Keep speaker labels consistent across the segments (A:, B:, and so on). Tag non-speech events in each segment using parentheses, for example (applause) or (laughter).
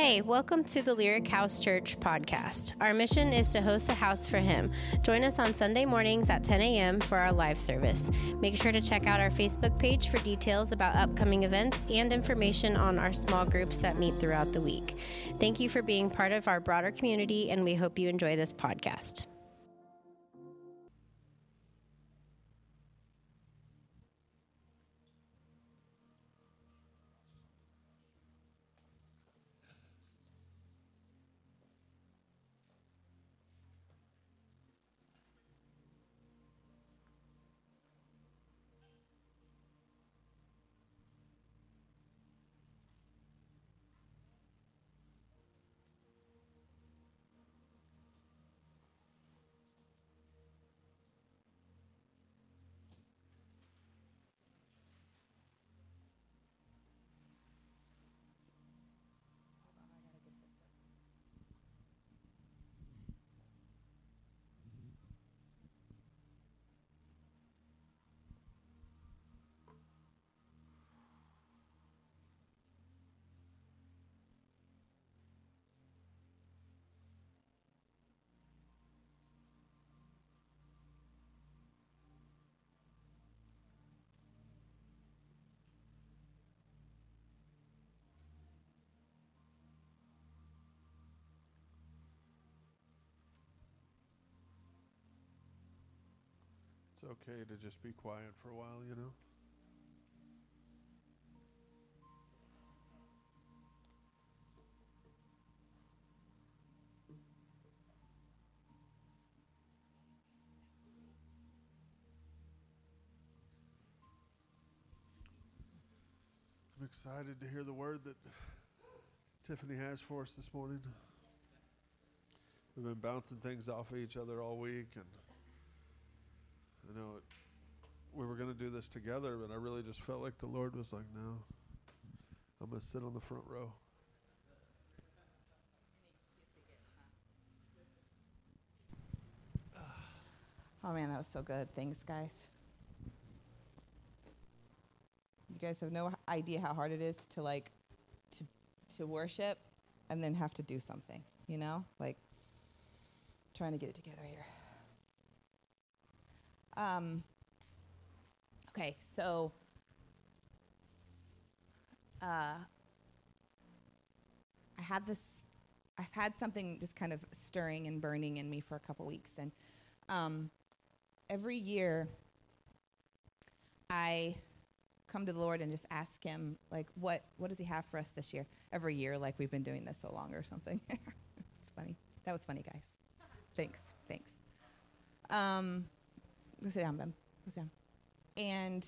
A: Hey, welcome to the Lyric House Church podcast. Our mission is to host a house for Him. Join us on Sunday mornings at 10 a.m. for our live service. Make sure to check out our Facebook page for details about upcoming events and information on our small groups that meet throughout the week. Thank you for being part of our broader community, and we hope you enjoy this podcast.
B: It's okay to just be quiet for a while, you know? I'm excited to hear the word that Tiffany has for us this morning. We've been bouncing things off of each other all week and you know, it, we were going to do this together, but I really just felt like the Lord was like, no, I'm going to sit on the front row. (sighs)
C: Oh man, that was so good. Thanks, guys. You guys have no idea how hard it is to like to to worship and then have to do something, you know? Like trying to get it together here. Um, okay, so uh, I had this. I've had something just kind of stirring and burning in me for a couple weeks, and um, every year I come to the Lord and just ask Him, like, what what does He have for us this year? Every year, like we've been doing this so long or something. (laughs) it's funny. That was funny, guys. thanks, thanks. Um, Go sit down, Ben. Go sit down. And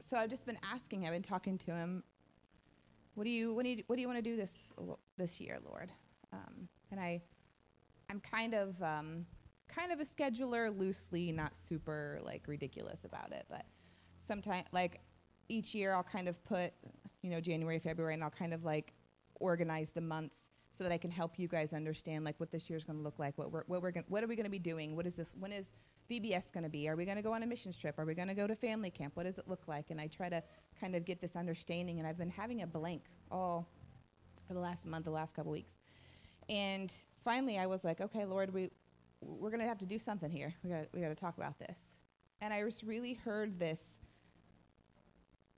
C: so I've just been asking. I've been talking to him. What do you what do you what do you want to do this this year, Lord? Um, and I, I'm kind of um, kind of a scheduler, loosely, not super like ridiculous about it, but sometimes like each year I'll kind of put you know January, February, and I'll kind of like organize the months so that I can help you guys understand like what this year is going to look like, what we're what we're gonna, what are we going to be doing, what is this, when is VBS going to be? Are we going to go on a missions trip? Are we going to go to family camp? What does it look like? And I try to kind of get this understanding. And I've been having a blank all for the last month, the last couple weeks. And finally, I was like, okay, Lord, we we're going to have to do something here. We got we got to talk about this. And I just really heard this.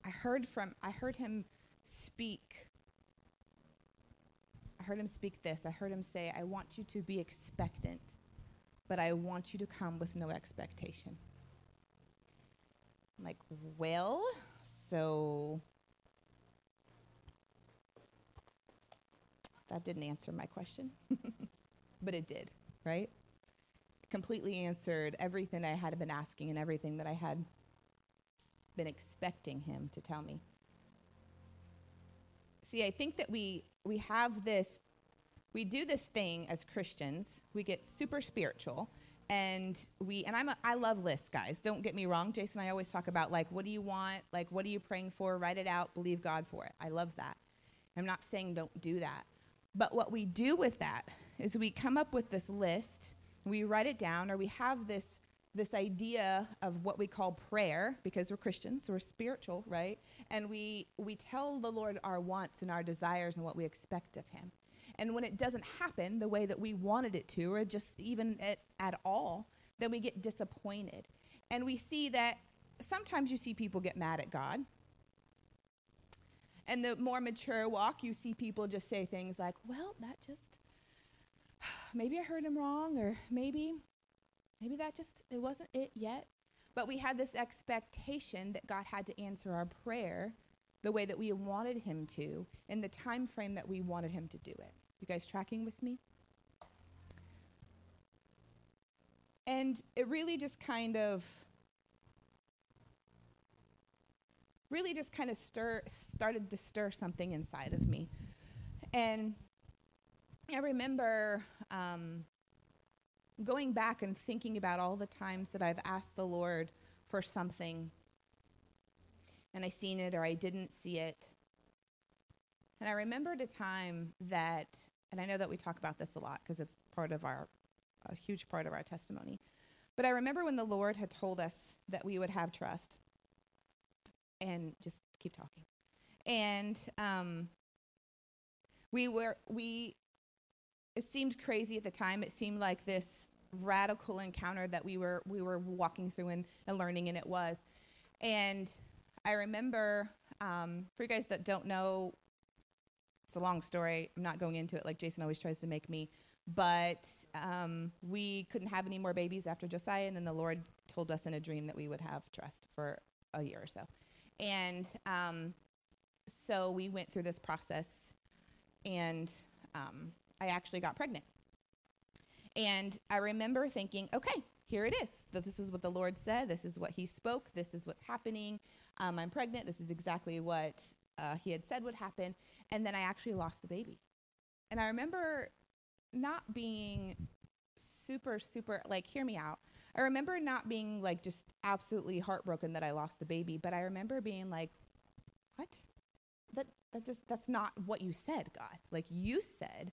C: I heard from I heard him speak. Heard him speak this. I heard him say, I want you to be expectant but I want you to come with no expectation. I'm like, well, so that didn't answer my question, (laughs) but it did, right? It completely answered everything I had been asking and everything that I had been expecting him to tell me. See, I think that we we have this we do this thing as Christians. We get super spiritual and we and I'm a, I love lists, guys. Don't get me wrong. Jason I always talk about like what do you want? Like what are you praying for? Write it out, believe God for it. I love that. I'm not saying don't do that. But what we do with that is we come up with this list, we write it down or we have this this idea of what we call prayer because we're Christians, so we're spiritual, right? And we we tell the Lord our wants and our desires and what we expect of him. And when it doesn't happen the way that we wanted it to or just even at, at all, then we get disappointed. And we see that sometimes you see people get mad at God. And the more mature walk, you see people just say things like, well, that just, (sighs) maybe I heard him wrong, or maybe Maybe that just it wasn't it yet. But we had this expectation that God had to answer our prayer the way that we wanted him to in the time frame that we wanted him to do it. You guys tracking with me? And it really just kind of really just kind of stir started to stir something inside of me. And I remember um, going back and thinking about all the times that I've asked the Lord for something and I seen it or I didn't see it. And I remembered a time that, and I know that we talk about this a lot because it's part of our, a huge part of our testimony. But I remember when the Lord had told us that we would have trust. And just keep talking. And um, we were, we it seemed crazy at the time. It seemed like this radical encounter that we were we were walking through and, and learning, and it was. And I remember, um, for you guys that don't know, it's a long story. I'm not going into it like Jason always tries to make me. But um, we couldn't have any more babies after Josiah, and then the Lord told us in a dream that we would have trust for a year or so. And um, so we went through this process, and um, I actually got pregnant. And I remember thinking, okay, here it is. That this is what the Lord said. This is what He spoke. This is what's happening. Um, I'm pregnant. This is exactly what uh, He had said would happen. And then I actually lost the baby. And I remember not being super, super, like, hear me out. I remember not being like just absolutely heartbroken that I lost the baby, but I remember being like, what? That, that just, that's not what you said, God. Like, you said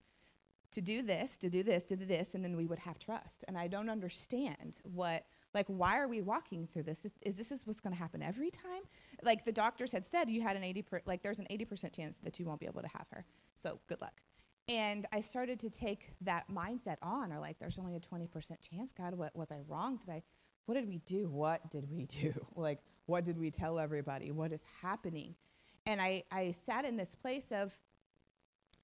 C: to do this, to do this, to do this, and then we would have trust. And I don't understand what, like, why are we walking through this? Is this is what's going to happen every time? Like the doctors had said, you had an 80 per, like there's an 80% chance that you won't be able to have her. So good luck. And I started to take that mindset on, or like, there's only a 20% chance. God, what was I wrong? Did I, what did we do? What did we do? (laughs) like, what did we tell everybody? What is happening? And I, I sat in this place of,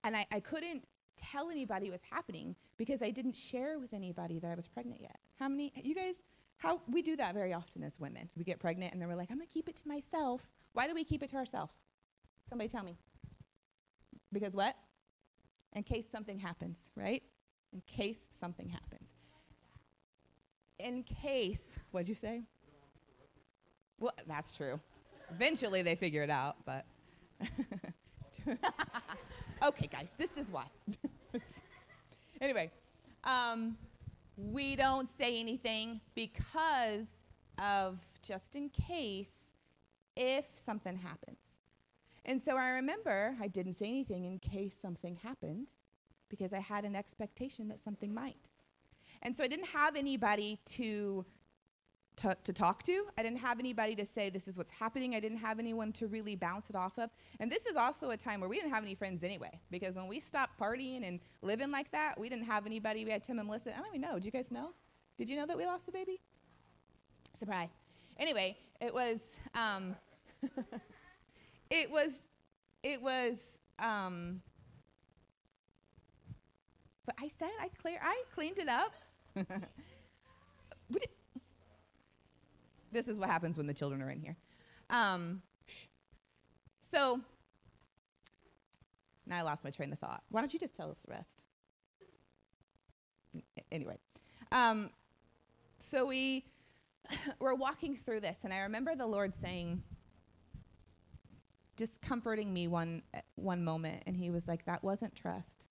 C: and I, I couldn't tell anybody was happening because I didn't share with anybody that I was pregnant yet. How many, you guys, how we do that very often as women. We get pregnant and then we're like, I'm to keep it to myself. Why do we keep it to ourselves? Somebody tell me. Because what? In case something happens, right? In case something happens. In case, what'd you say? Well, that's true. Eventually they figure it out, but. (laughs) Okay, guys, this is why. (laughs) anyway, um, we don't say anything because of just in case if something happens. And so I remember I didn't say anything in case something happened because I had an expectation that something might. And so I didn't have anybody to to, to talk to. I didn't have anybody to say, this is what's happening. I didn't have anyone to really bounce it off of. And this is also a time where we didn't have any friends anyway, because when we stopped partying and living like that, we didn't have anybody. We had Tim and Melissa. I don't even know. Did you guys know? Did you know that we lost the baby? Surprise. Anyway, it was, um, (laughs) it was, it was, um, but I said I clear, I cleaned it up. (laughs) this is what happens when the children are in here. Um, so now I lost my train of thought. Why don't you just tell us the rest? Anyway, um, so we (laughs) were walking through this, and I remember the Lord saying, just comforting me one one moment, and He was like, "That wasn't trust."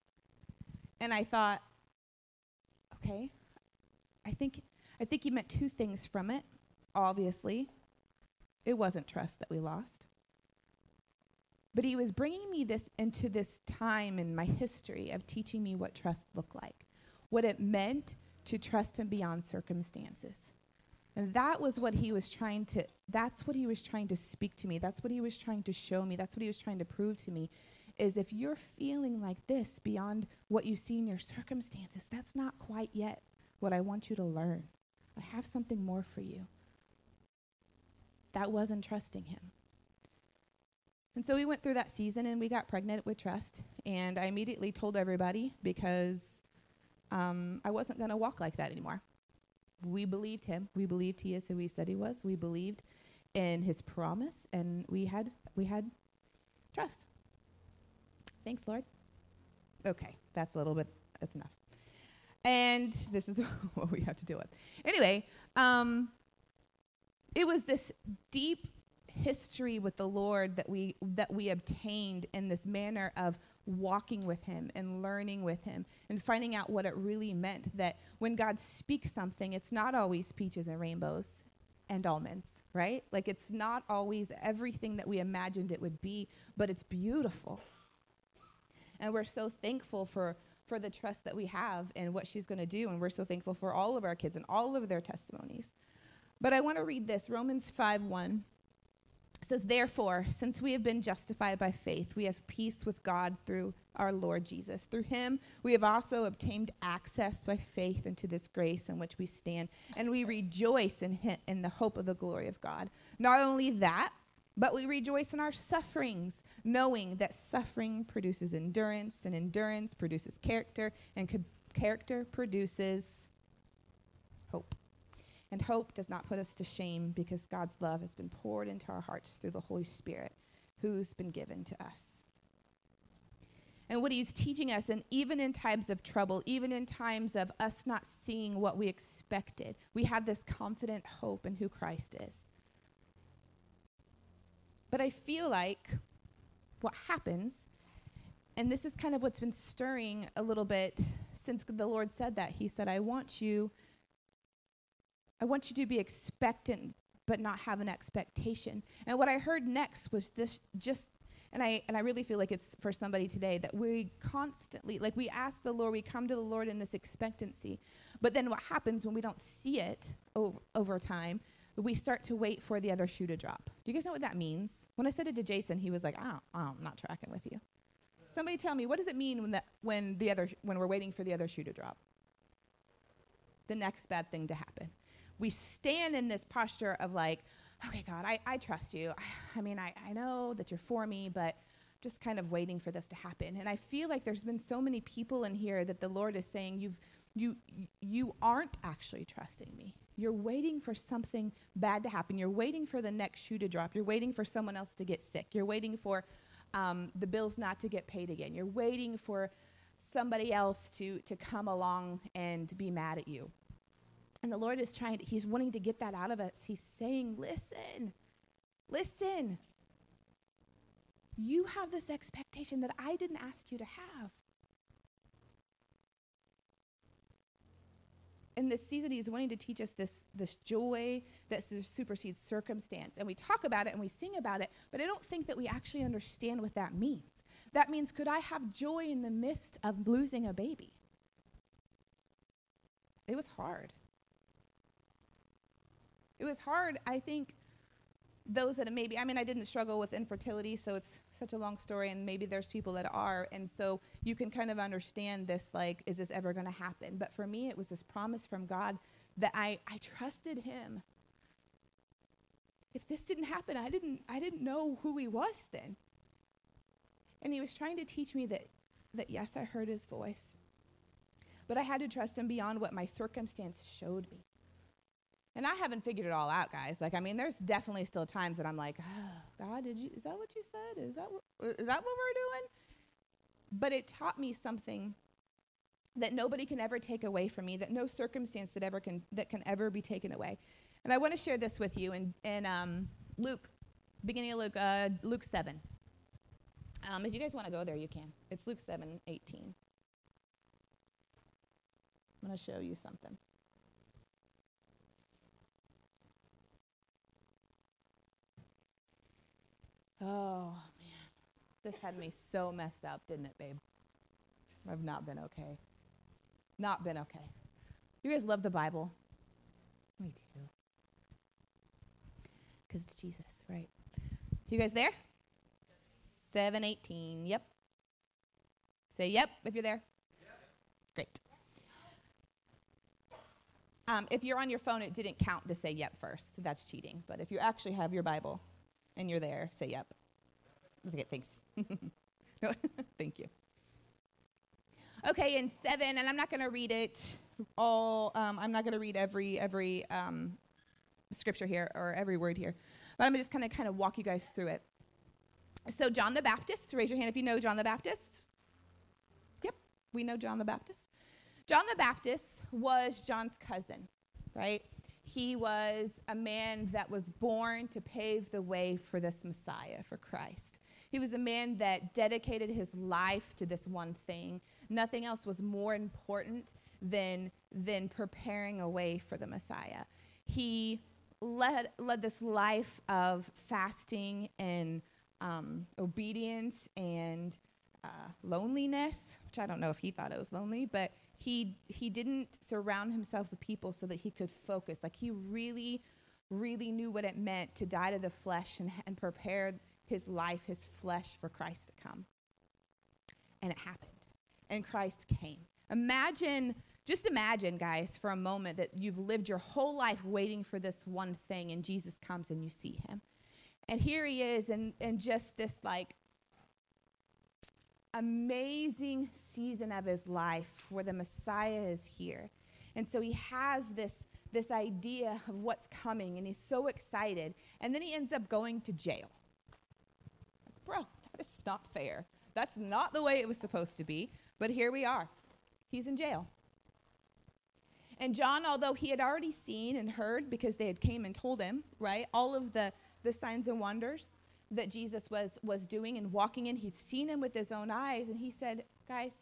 C: And I thought, okay, I think I think He meant two things from it obviously. It wasn't trust that we lost. But he was bringing me this into this time in my history of teaching me what trust looked like, what it meant to trust him beyond circumstances. And that was what he was trying to that's what he was trying to speak to me. That's what he was trying to show me. That's what he was trying to prove to me is if you're feeling like this beyond what you see in your circumstances, that's not quite yet what I want you to learn. I have something more for you. That wasn't trusting him. And so we went through that season and we got pregnant with trust. And I immediately told everybody because um, I wasn't going to walk like that anymore. We believed him. We believed he is who he said he was. We believed in his promise, and we had we had trust. Thanks, Lord. Okay, that's a little bit. That's enough. And this is (laughs) what we have to deal with. Anyway, um, it was this deep history with the Lord that we that we obtained in this manner of walking with him and learning with him and finding out what it really meant that when God speaks something it's not always peaches and rainbows and almonds right? Like it's not always everything that we imagined it would be but it's beautiful. And we're so thankful for for the trust that we have in what she's going to do. And we're so thankful for all of our kids and all of their testimonies but i want to read this romans 5 1 says, Therefore, since we have been justified by faith, we have peace with God through our Lord Jesus. Through him, we have also obtained access by faith into this grace in which we stand, and we rejoice in, him, in the hope of the glory of God. Not only that, but we rejoice in our sufferings, knowing that suffering produces endurance, and endurance produces character, and co- character produces. And hope does not put us to shame because God's love has been poured into our hearts through the Holy Spirit who's been given to us. And what he's teaching us, and even in times of trouble, even in times of us not seeing what we expected, we have this confident hope in who Christ is. But I feel like what happens, and this is kind of what's been stirring a little bit since the Lord said that. He said, I want you I want you to be expectant but not have an expectation. And what I heard next was this just and I and I really feel like it's for somebody today that we constantly like we ask the Lord, we come to the Lord in this expectancy. But then what happens when we don't see it over, over time, we start to wait for the other shoe to drop. Do you guys know what that means? When I said it to Jason, he was like, oh, I'm not tracking with you. Somebody tell me, what does it mean when, that, when, the other sh- when we're waiting for the other shoe to drop? The next bad thing to happen we stand in this posture of like, okay, God, I, I trust you. I, I mean, I, I know that you're for me, but just kind of waiting for this to happen. And I feel like there's been so many people in here that the Lord is saying, you've, you, you aren't actually trusting me. You're waiting for something bad to happen. You're waiting for the next shoe to drop. You're waiting for someone else to get sick. You're waiting for um, the bills not to get paid again. You're waiting for somebody else to, to come along and be mad at you. And the Lord is trying to, He's wanting to get that out of us. He's saying, listen, listen. You have this expectation that I didn't ask you to have. in this season, he's wanting to teach us this, this joy that supersedes circumstance. And we talk about it and we sing about it, but I don't think that we actually understand what that means. That means, could I have joy in the midst of losing a baby? It was hard. It was hard, I think, those that maybe, I mean, I didn't struggle with infertility, so it's such a long story, and maybe there's people that are. And so you can kind of understand this like, is this ever going to happen? But for me, it was this promise from God that I, I trusted Him. If this didn't happen, I didn't, I didn't know who He was then. And He was trying to teach me that, that yes, I heard His voice, but I had to trust Him beyond what my circumstance showed me. And I haven't figured it all out, guys. Like, I mean, there's definitely still times that I'm like, oh, God, did you? Is that what you said? Is that what, is that what we're doing? But it taught me something that nobody can ever take away from me. That no circumstance that ever can that can ever be taken away. And I want to share this with you in in um, Luke, beginning of Luke, uh, Luke seven. Um, if you guys want to go there, you can. It's Luke seven eighteen. I'm going to show you something. Oh, man. This had me so messed up, didn't it, babe? I've not been okay. Not been okay. You guys love the Bible? Me too. because it's Jesus, right? You guys there? 718. Yep. Say yep if you're there. Great. Um, if you're on your phone, it didn't count to say yep first. That's cheating. But if you actually have your Bible and you're there, say yep. Okay, thanks. (laughs) no, (laughs) thank you. Okay, in seven, and I'm not going to read it all. Um, I'm not going to read every every um, scripture here or every word here, but I'm just kind of kind of walk you guys through it. So John the Baptist, raise your hand if you know John the Baptist. Yep, we know John the Baptist. John the Baptist was John's cousin, right? He was a man that was born to pave the way for this Messiah, for Christ. He was a man that dedicated his life to this one thing. Nothing else was more important than, than preparing a way for the Messiah. He led, led this life of fasting and um, obedience and uh, loneliness, which I don't know if he thought it was lonely, but he he didn't surround himself with people so that he could focus. Like he really, really knew what it meant to die to the flesh and, and prepare his life, his flesh for Christ to come. And it happened. And Christ came. Imagine, just imagine, guys, for a moment that you've lived your whole life waiting for this one thing, and Jesus comes and you see him. And here he is, and, and just this like amazing season of his life where the Messiah is here. And so he has this, this idea of what's coming, and he's so excited. And then he ends up going to jail. Like, bro, that is not fair. That's not the way it was supposed to be. But here we are. He's in jail. And John, although he had already seen and heard because they had came and told him, right, all of the, the signs and wonders, that Jesus was, was doing and walking in. He'd seen him with his own eyes, and he said, Guys,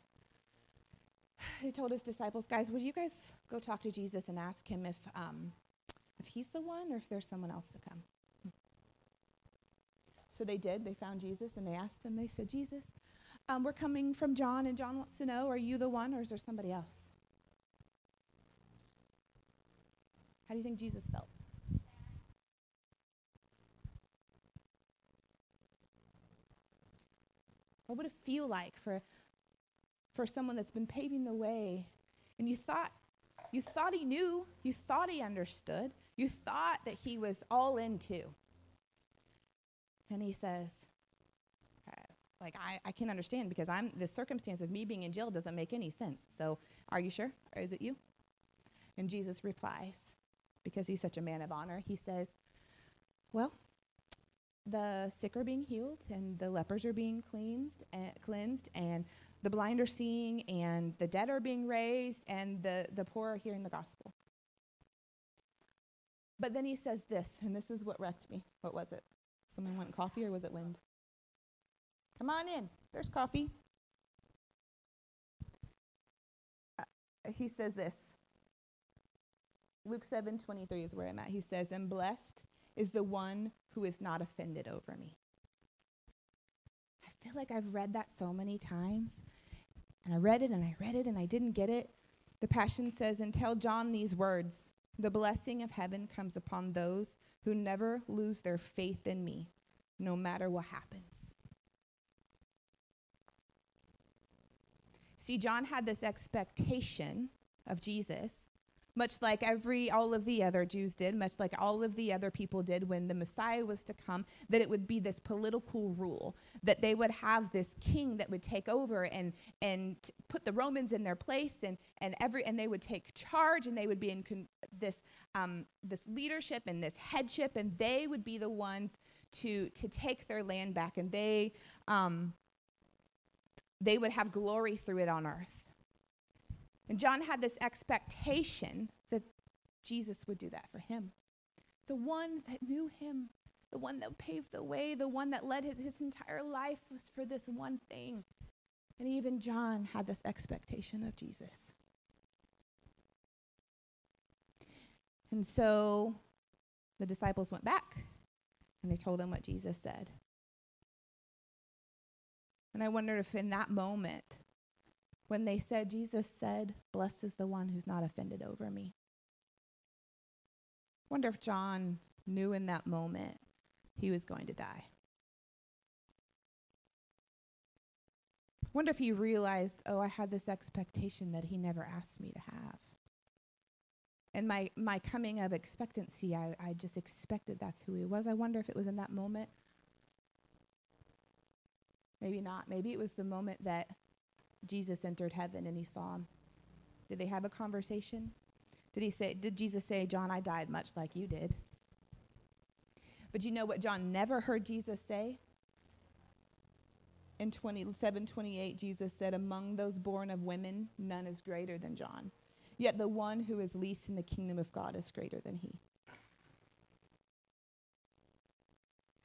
C: he told his disciples, Guys, would you guys go talk to Jesus and ask him if, um, if he's the one or if there's someone else to come? So they did. They found Jesus and they asked him, They said, Jesus, um, we're coming from John, and John wants to know, Are you the one or is there somebody else? How do you think Jesus felt? What would it feel like for, for someone that's been paving the way and you thought you thought he knew, you thought he understood, you thought that he was all in too. And he says, uh, like I, I can't understand because I'm the circumstance of me being in jail doesn't make any sense. So are you sure? Or is it you? And Jesus replies, because he's such a man of honor, he says, Well, the sick are being healed and the lepers are being cleansed and cleansed and the blind are seeing and the dead are being raised and the, the poor are hearing the gospel. But then he says this and this is what wrecked me. What was it? Someone want coffee or was it wind? Come on in. There's coffee. Uh, he says this. Luke 7 23 is where i'm at. He says and blessed is the one who is not offended over me. I feel like I've read that so many times. And I read it and I read it and I didn't get it. The Passion says, And tell John these words The blessing of heaven comes upon those who never lose their faith in me, no matter what happens. See, John had this expectation of Jesus much like every all of the other Jews did, much like all of the other people did when the Messiah was to come, that it would be this political rule, that they would have this king that would take over and and put the Romans in their place, and and every and they would take charge, and they would be in con- this um, this leadership and this headship, and they would be the ones to to take their land back, and they um, they would have glory through it on earth. And John had this expectation that Jesus would do that for him. The one that knew him, the one that paved the way, the one that led his, his entire life was for this one thing. And even John had this expectation of Jesus. And so the disciples went back and they told him what Jesus said. And I wonder if in that moment, when they said, Jesus said, Blessed is the one who's not offended over me. Wonder if John knew in that moment he was going to die. Wonder if he realized, oh, I had this expectation that he never asked me to have. And my, my coming of expectancy, I, I just expected that's who he was. I wonder if it was in that moment. Maybe not. Maybe it was the moment that Jesus entered heaven and he saw him. Did they have a conversation? Did he say did Jesus say, "John, I died much like you did?" But you know what John never heard Jesus say? In 27 28, Jesus said, Among those born of women, none is greater than John. Yet the one who is least in the kingdom of God is greater than he.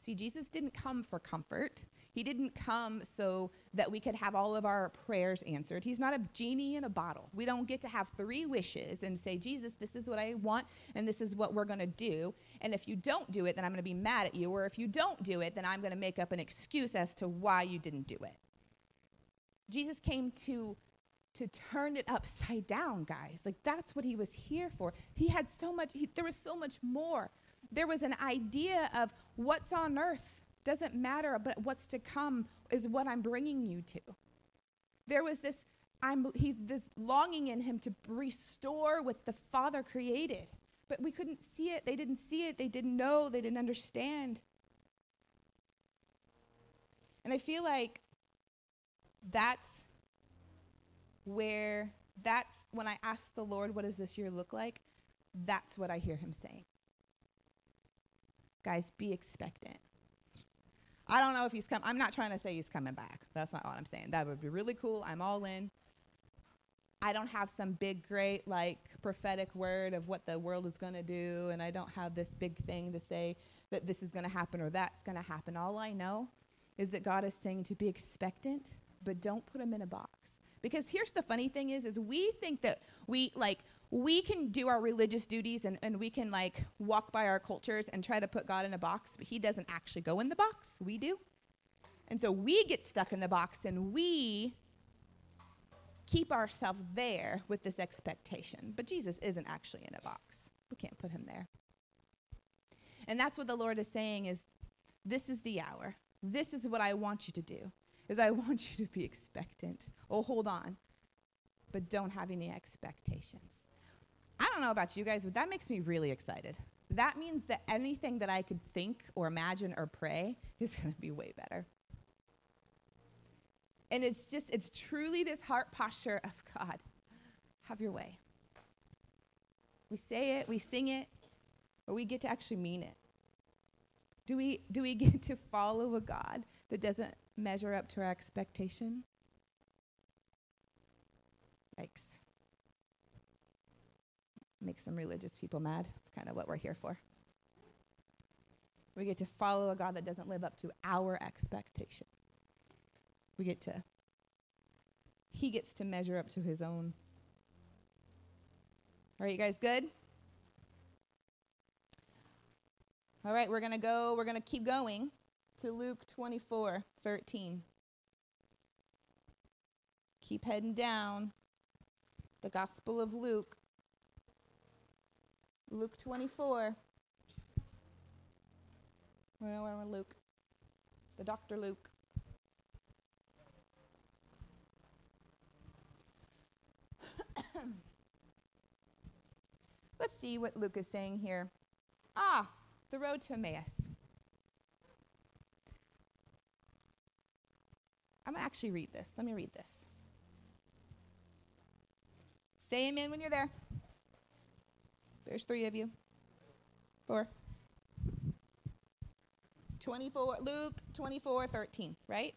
C: See, Jesus didn't come for comfort. He didn't come so that we could have all of our prayers answered. He's not a genie in a bottle. We don't get to have three wishes and say, Jesus, this is what I want, and this is what we're going to do. And if you don't do it, then I'm going to be mad at you. Or if you don't do it, then I'm going to make up an excuse as to why you didn't do it. Jesus came to to turn it upside down, guys. Like that's what he was here for. He had so much, he, there was so much more. There was an idea of what's on earth doesn't matter, but what's to come is what I'm bringing you to. There was this, I'm, he's this longing in him to restore what the Father created. But we couldn't see it. They didn't see it. They didn't know. They didn't understand. And I feel like that's where that's when I ask the Lord, what does this year look like? That's what I hear him saying. Guys, be expectant. I don't know if he's come. I'm not trying to say he's coming back. That's not what I'm saying. That would be really cool. I'm all in. I don't have some big, great, like prophetic word of what the world is going to do, and I don't have this big thing to say that this is going to happen or that's going to happen. All I know is that God is saying to be expectant, but don't put him in a box. Because here's the funny thing is, is we think that we like we can do our religious duties and, and we can like walk by our cultures and try to put God in a box, but he doesn't actually go in the box. We do. And so we get stuck in the box and we keep ourselves there with this expectation. But Jesus isn't actually in a box. We can't put him there. And that's what the Lord is saying is this is the hour. This is what I want you to do is I (laughs) want you to be expectant. Oh, hold on. But don't have any expectations. I don't know about you guys, but that makes me really excited. That means that anything that I could think or imagine or pray is going to be way better. And it's just, it's truly this heart posture of God, have your way. We say it, we sing it, but we get to actually mean it. Do we, do we (laughs) get to follow a God that doesn't measure up to our expectation? Yikes. Makes some religious people mad. It's kind of what we're here for. We get to follow a God that doesn't live up to our expectation. We get to, he gets to measure up to his own. All right, you guys good? All right, we're going to go, we're going to keep going to Luke 24 13. Keep heading down. The Gospel of Luke. Luke 24. Where, where Luke? The Dr. Luke. (coughs) Let's see what Luke is saying here. Ah, the road to Emmaus. I'm going to actually read this. Let me read this. Say amen when you're there. There's three of you. Four. 24, Luke 24, 13, right?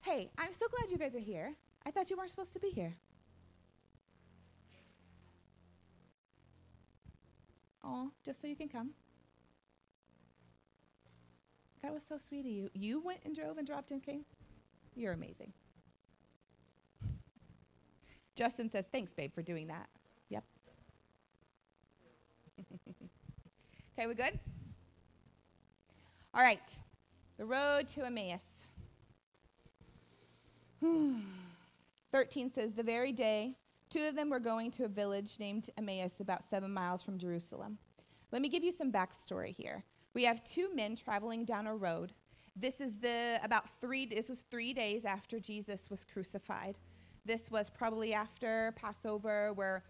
C: Hey, I'm so glad you guys are here. I thought you weren't supposed to be here. Oh, just so you can come. That was so sweet of you. You went and drove and dropped and came? You're amazing. Justin says, Thanks, babe, for doing that. Yep. (laughs) okay, we good? All right. The road to Emmaus. (sighs) 13 says, The very day Two of them were going to a village named Emmaus, about seven miles from Jerusalem. Let me give you some backstory here. We have two men traveling down a road. This is the about three. This was three days after Jesus was crucified. This was probably after Passover, where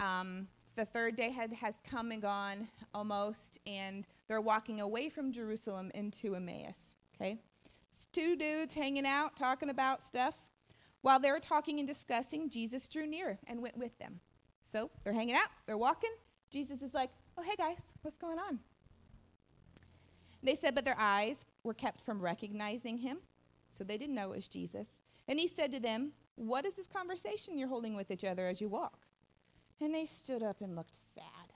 C: um, the third day had, has come and gone almost, and they're walking away from Jerusalem into Emmaus. Okay, it's two dudes hanging out, talking about stuff. While they were talking and discussing, Jesus drew near and went with them. So they're hanging out, they're walking. Jesus is like, Oh, hey guys, what's going on? They said, but their eyes were kept from recognizing him, so they didn't know it was Jesus. And he said to them, What is this conversation you're holding with each other as you walk? And they stood up and looked sad.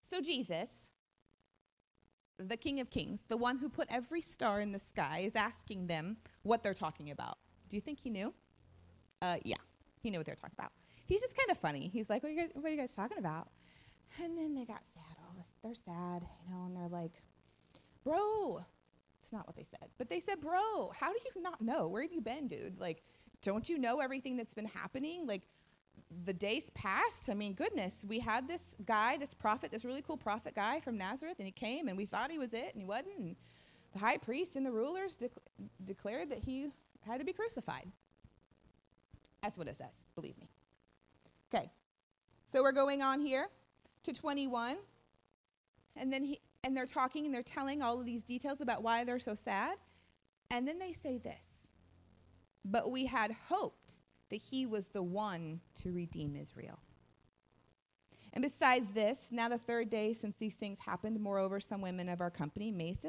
C: So Jesus, the King of Kings, the one who put every star in the sky, is asking them what they're talking about. Do you think he knew? Uh, yeah, he knew what they're talking about. He's just kind of funny. He's like, what are, guys, what are, you guys, talking about? And then they got sad. All this, they're sad, you know, and they're like, bro. It's not what they said, but they said, bro, how do you not know? Where have you been, dude? Like, don't you know everything that's been happening? Like, the days passed. I mean, goodness, we had this guy, this prophet, this really cool prophet guy from Nazareth, and he came, and we thought he was it, and he wasn't. And the high priest and the rulers declared that he had to be crucified. That's what it says, believe me. Okay, so we're going on here to 21. And then he and they're talking and they're telling all of these details about why they're so sad. And then they say this. But we had hoped that he was the one to redeem Israel. And besides this, now the third day since these things happened, moreover, some women of our company amazed.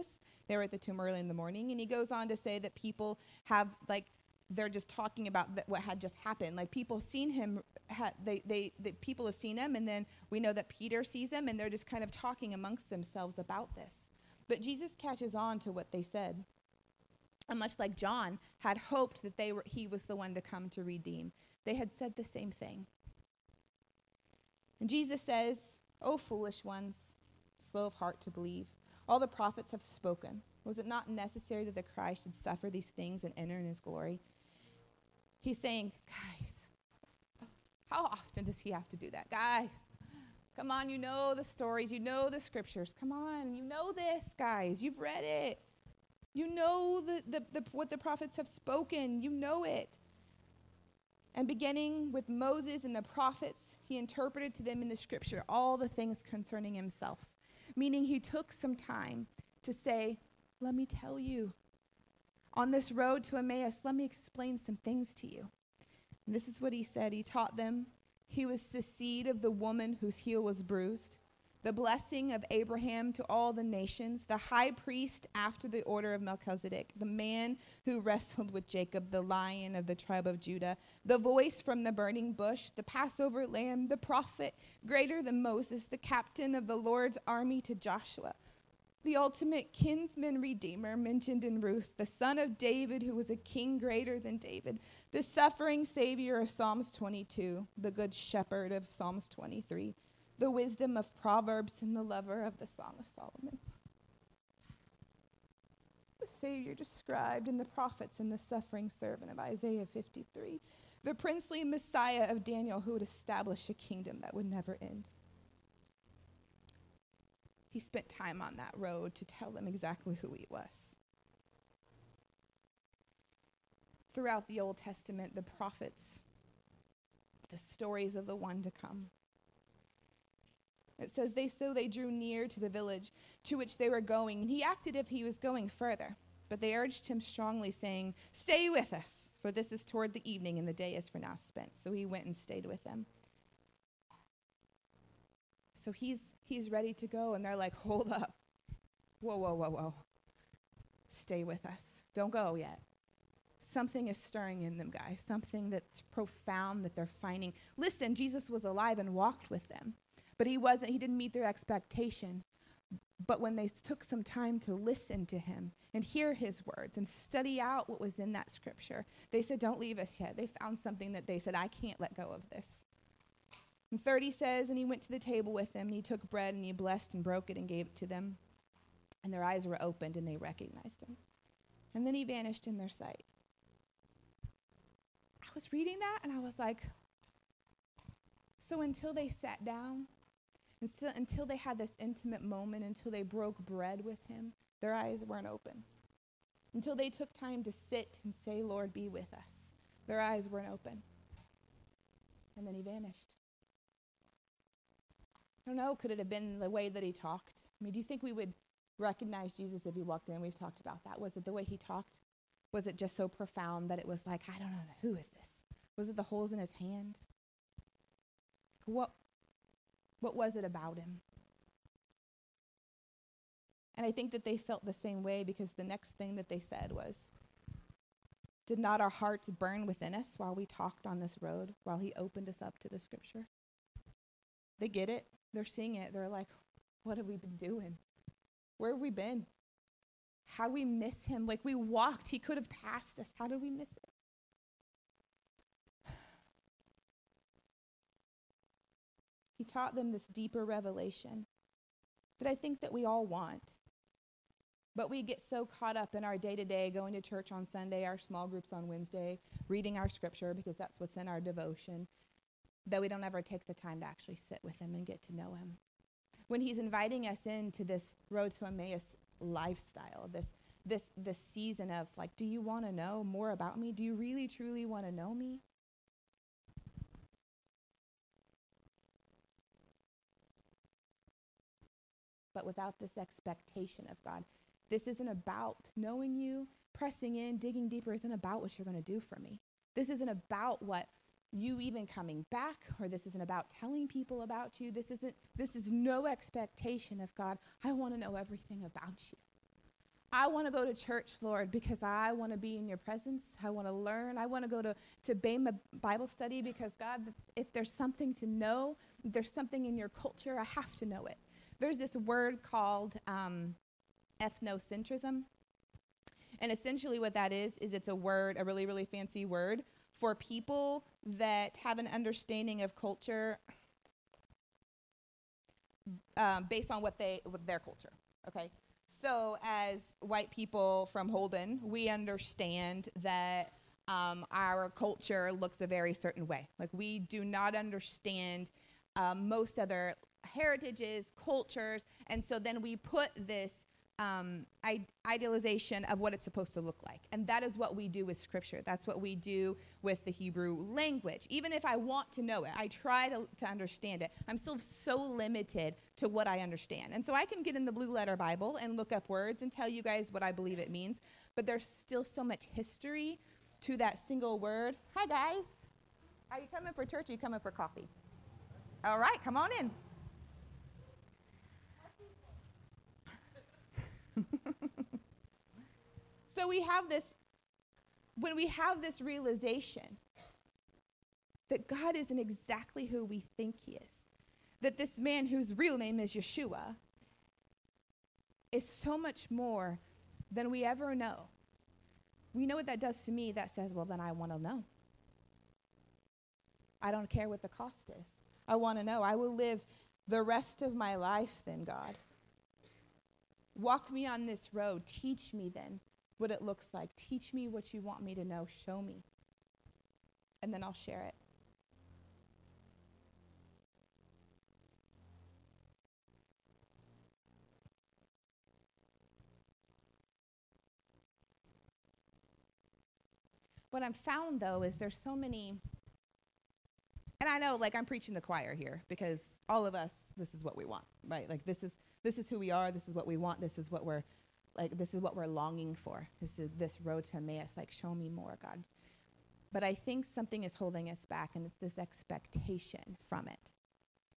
C: They were at the tomb early in the morning. And he goes on to say that people have like they're just talking about th- what had just happened. Like people seen him, ha- they, they, the people have seen him, and then we know that Peter sees him, and they're just kind of talking amongst themselves about this. But Jesus catches on to what they said. And much like John had hoped that they were, he was the one to come to redeem, they had said the same thing. And Jesus says, O foolish ones, slow of heart to believe, all the prophets have spoken. Was it not necessary that the Christ should suffer these things and enter in his glory? He's saying, guys, how often does he have to do that? Guys, come on, you know the stories, you know the scriptures. Come on, you know this, guys. You've read it. You know the, the, the, what the prophets have spoken. You know it. And beginning with Moses and the prophets, he interpreted to them in the scripture all the things concerning himself, meaning he took some time to say, Let me tell you, on this road to Emmaus, let me explain some things to you. And this is what he said. He taught them he was the seed of the woman whose heel was bruised, the blessing of Abraham to all the nations, the high priest after the order of Melchizedek, the man who (laughs) wrestled with Jacob, the lion of the tribe of Judah, the voice from the burning bush, the Passover lamb, the prophet greater than Moses, the captain of the Lord's army to Joshua the ultimate kinsman redeemer mentioned in Ruth, the son of David who was a king greater than David, the suffering savior of Psalms 22, the good shepherd of Psalms 23, the wisdom of Proverbs, and the lover of the Song of Solomon. The Savior described in the prophets and the suffering servant of Isaiah 53, the princely Messiah of Daniel who would establish a kingdom that would never end he spent time on that road to tell them exactly who he was. Throughout the Old Testament, the prophets, the stories of the one to come. It says they so they drew near to the village to which they were going, and he acted if he was going further. But they urged him strongly, saying, Stay with us, for this is toward the evening, and the day is for now spent. So he went and stayed with them. So he's he's ready to go. And they're like, hold up. Whoa, whoa, whoa, whoa. Stay with us. Don't go yet. Something is stirring in them, guys. Something that's profound that they're finding. Listen, Jesus was alive and walked with them, but he wasn't, he didn't meet their expectation. But when they took some time to listen to him and hear his words and study out what was in that scripture, they said, Don't leave us yet. They found something that they said, I can't let go of this. And 30 says, And he went to the table with them, and he took bread, and he blessed and broke it and gave it to them. And their eyes were opened, and they recognized him. And then he vanished in their sight. I was reading that, and I was like, So until they sat down, and so, until they had this intimate moment, until they broke bread with him, their eyes weren't open. Until they took time to sit and say, Lord, be with us, their eyes weren't open. And then he vanished. I don't know, could it have been the way that he talked? I mean, do you think we would recognize Jesus if he walked in? We've talked about that. Was it the way he talked? Was it just so profound that it was like, I don't know, who is this? Was it the holes in his hand? What what was it about him? And I think that they felt the same way because the next thing that they said was, Did not our hearts burn within us while we talked on this road, while he opened us up to the scripture? They get it. They're seeing it. They're like, What have we been doing? Where have we been? How do we miss him? Like we walked, he could have passed us. How did we miss it? He taught them this deeper revelation that I think that we all want. But we get so caught up in our day to day, going to church on Sunday, our small groups on Wednesday, reading our scripture because that's what's in our devotion, that we don't ever take the time to actually sit with Him and get to know Him. When He's inviting us into this road to Emmaus lifestyle, this this this season of like, do you want to know more about me? Do you really truly want to know me? But without this expectation of God. This isn't about knowing you, pressing in, digging deeper, isn't about what you're going to do for me. This isn't about what you even coming back or this isn't about telling people about you. This isn't this is no expectation of god. I want to know everything about you. I want to go to church lord because i want to be in your presence. I want to learn. I want to go to to bema bible study because god if there's something to know there's something in your culture i have to know it there's this word called um, ethnocentrism. And essentially, what that is, is it's a word, a really, really fancy word for people that have an understanding of culture um, based on what they, their culture. Okay. So, as white people from Holden, we understand that um, our culture looks a very certain way. Like, we do not understand um, most other heritages, cultures, and so then we put this um, idealization of what it's supposed to look like. And that is what we do with scripture. That's what we do with the Hebrew language. Even if I want to know it, I try to, to understand it. I'm still so limited to what I understand. And so I can get in the blue letter Bible and look up words and tell you guys what I believe it means, but there's still so much history to that single word. Hi, guys. Are you coming for church or are you coming for coffee? All right, come on in. So we have this, when we have this realization that God isn't exactly who we think he is, that this man whose real name is Yeshua is so much more than we ever know. We know what that does to me. That says, well, then I want to know. I don't care what the cost is. I want to know. I will live the rest of my life, then, God. Walk me on this road. Teach me then what it looks like. Teach me what you want me to know. Show me. And then I'll share it. What I'm found though is there's so many and I know like I'm preaching the choir here because all of us this is what we want, right? Like this is this is who we are, this is what we want, this is what we're like this is what we're longing for. This is this road to Emmaus, like show me more, God. But I think something is holding us back and it's this expectation from it.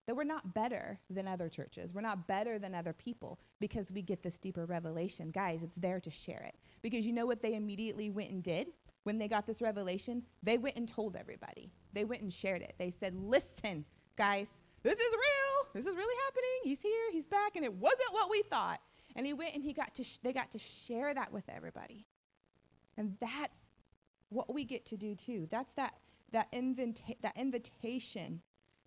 C: That we're not better than other churches. We're not better than other people because we get this deeper revelation. Guys, it's there to share it. Because you know what they immediately went and did when they got this revelation? They went and told everybody. They went and shared it. They said, Listen, guys, this is real. This is really happening. He's here. He's back. And it wasn't what we thought. And he went and he got to sh- they got to share that with everybody. And that's what we get to do too. That's that that, invita- that invitation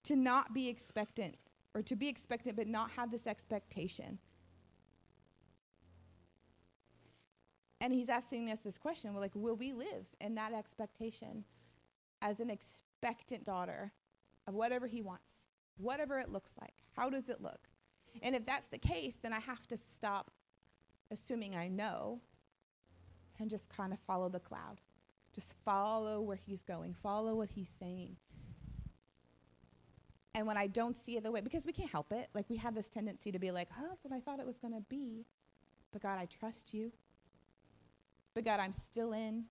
C: to not be expectant or to be expectant but not have this expectation. And he's asking us this question, well, like, will we live in that expectation as an expectant daughter of whatever He wants, whatever it looks like. How does it look? And if that's the case, then I have to stop assuming I know and just kind of follow the cloud. Just follow where He's going, follow what He's saying. And when I don't see it the way, because we can't help it, like we have this tendency to be like, oh, that's what I thought it was going to be. But God, I trust you. But God, I'm still in.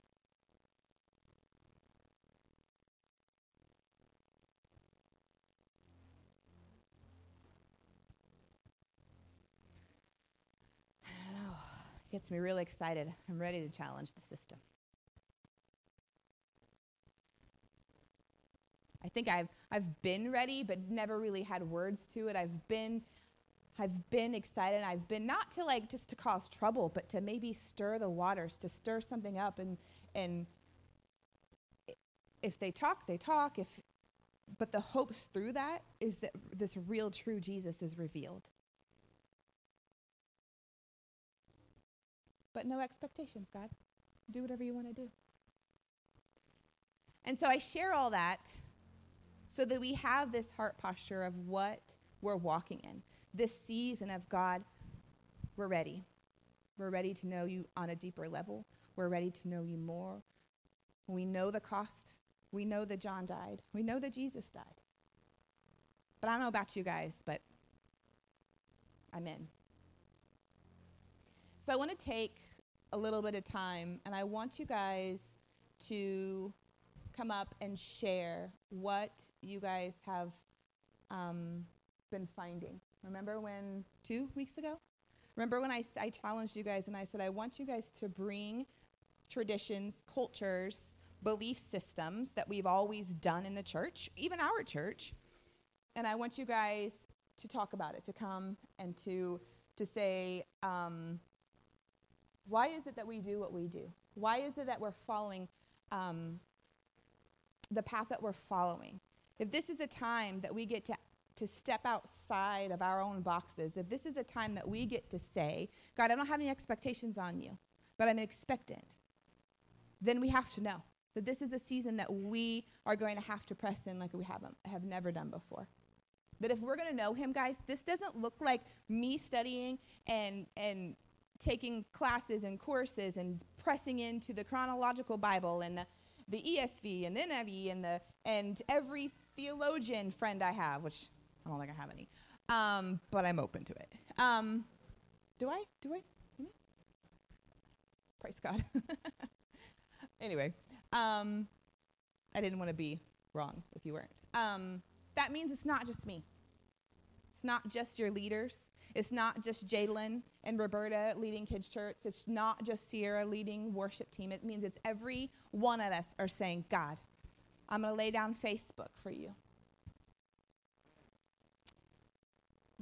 C: Gets me really excited. I'm ready to challenge the system. I think I've I've been ready, but never really had words to it. I've been I've been excited. I've been not to like just to cause trouble, but to maybe stir the waters, to stir something up and and if they talk, they talk. If but the hopes through that is that this real true Jesus is revealed. But no expectations, God. Do whatever you want to do. And so I share all that so that we have this heart posture of what we're walking in. This season of God, we're ready. We're ready to know you on a deeper level. We're ready to know you more. We know the cost. We know that John died. We know that Jesus died. But I don't know about you guys, but I'm in. So I want to take a little bit of time and I want you guys to come up and share what you guys have um, been finding. Remember when, two weeks ago? Remember when I, I challenged you guys and I said, I want you guys to bring traditions, cultures, belief systems that we've always done in the church, even our church, and I want you guys to talk about it, to come and to to say, um, why is it that we do what we do? Why is it that we're following um, the path that we're following. If this is a time that we get to, to step outside of our own boxes, if this is a time that we get to say, God, I don't have any expectations on you, but I'm expectant, then we have to know that this is a season that we are going to have to press in like we haven't, have never done before. That if we're going to know him, guys, this doesn't look like me studying and, and taking classes and courses and pressing into the chronological Bible and the, the ESV and the NIV and the and every theologian friend I have, which I don't think I have any, um, but I'm open to it. Um, do I? Do I? Hmm? Praise God. (laughs) anyway, um, I didn't want to be wrong if you weren't. Um, that means it's not just me. It's not just your leaders. It's not just Jalen and Roberta leading kids church. It's not just Sierra leading worship team. It means it's every one of us are saying, God, I'm going to lay down Facebook for you.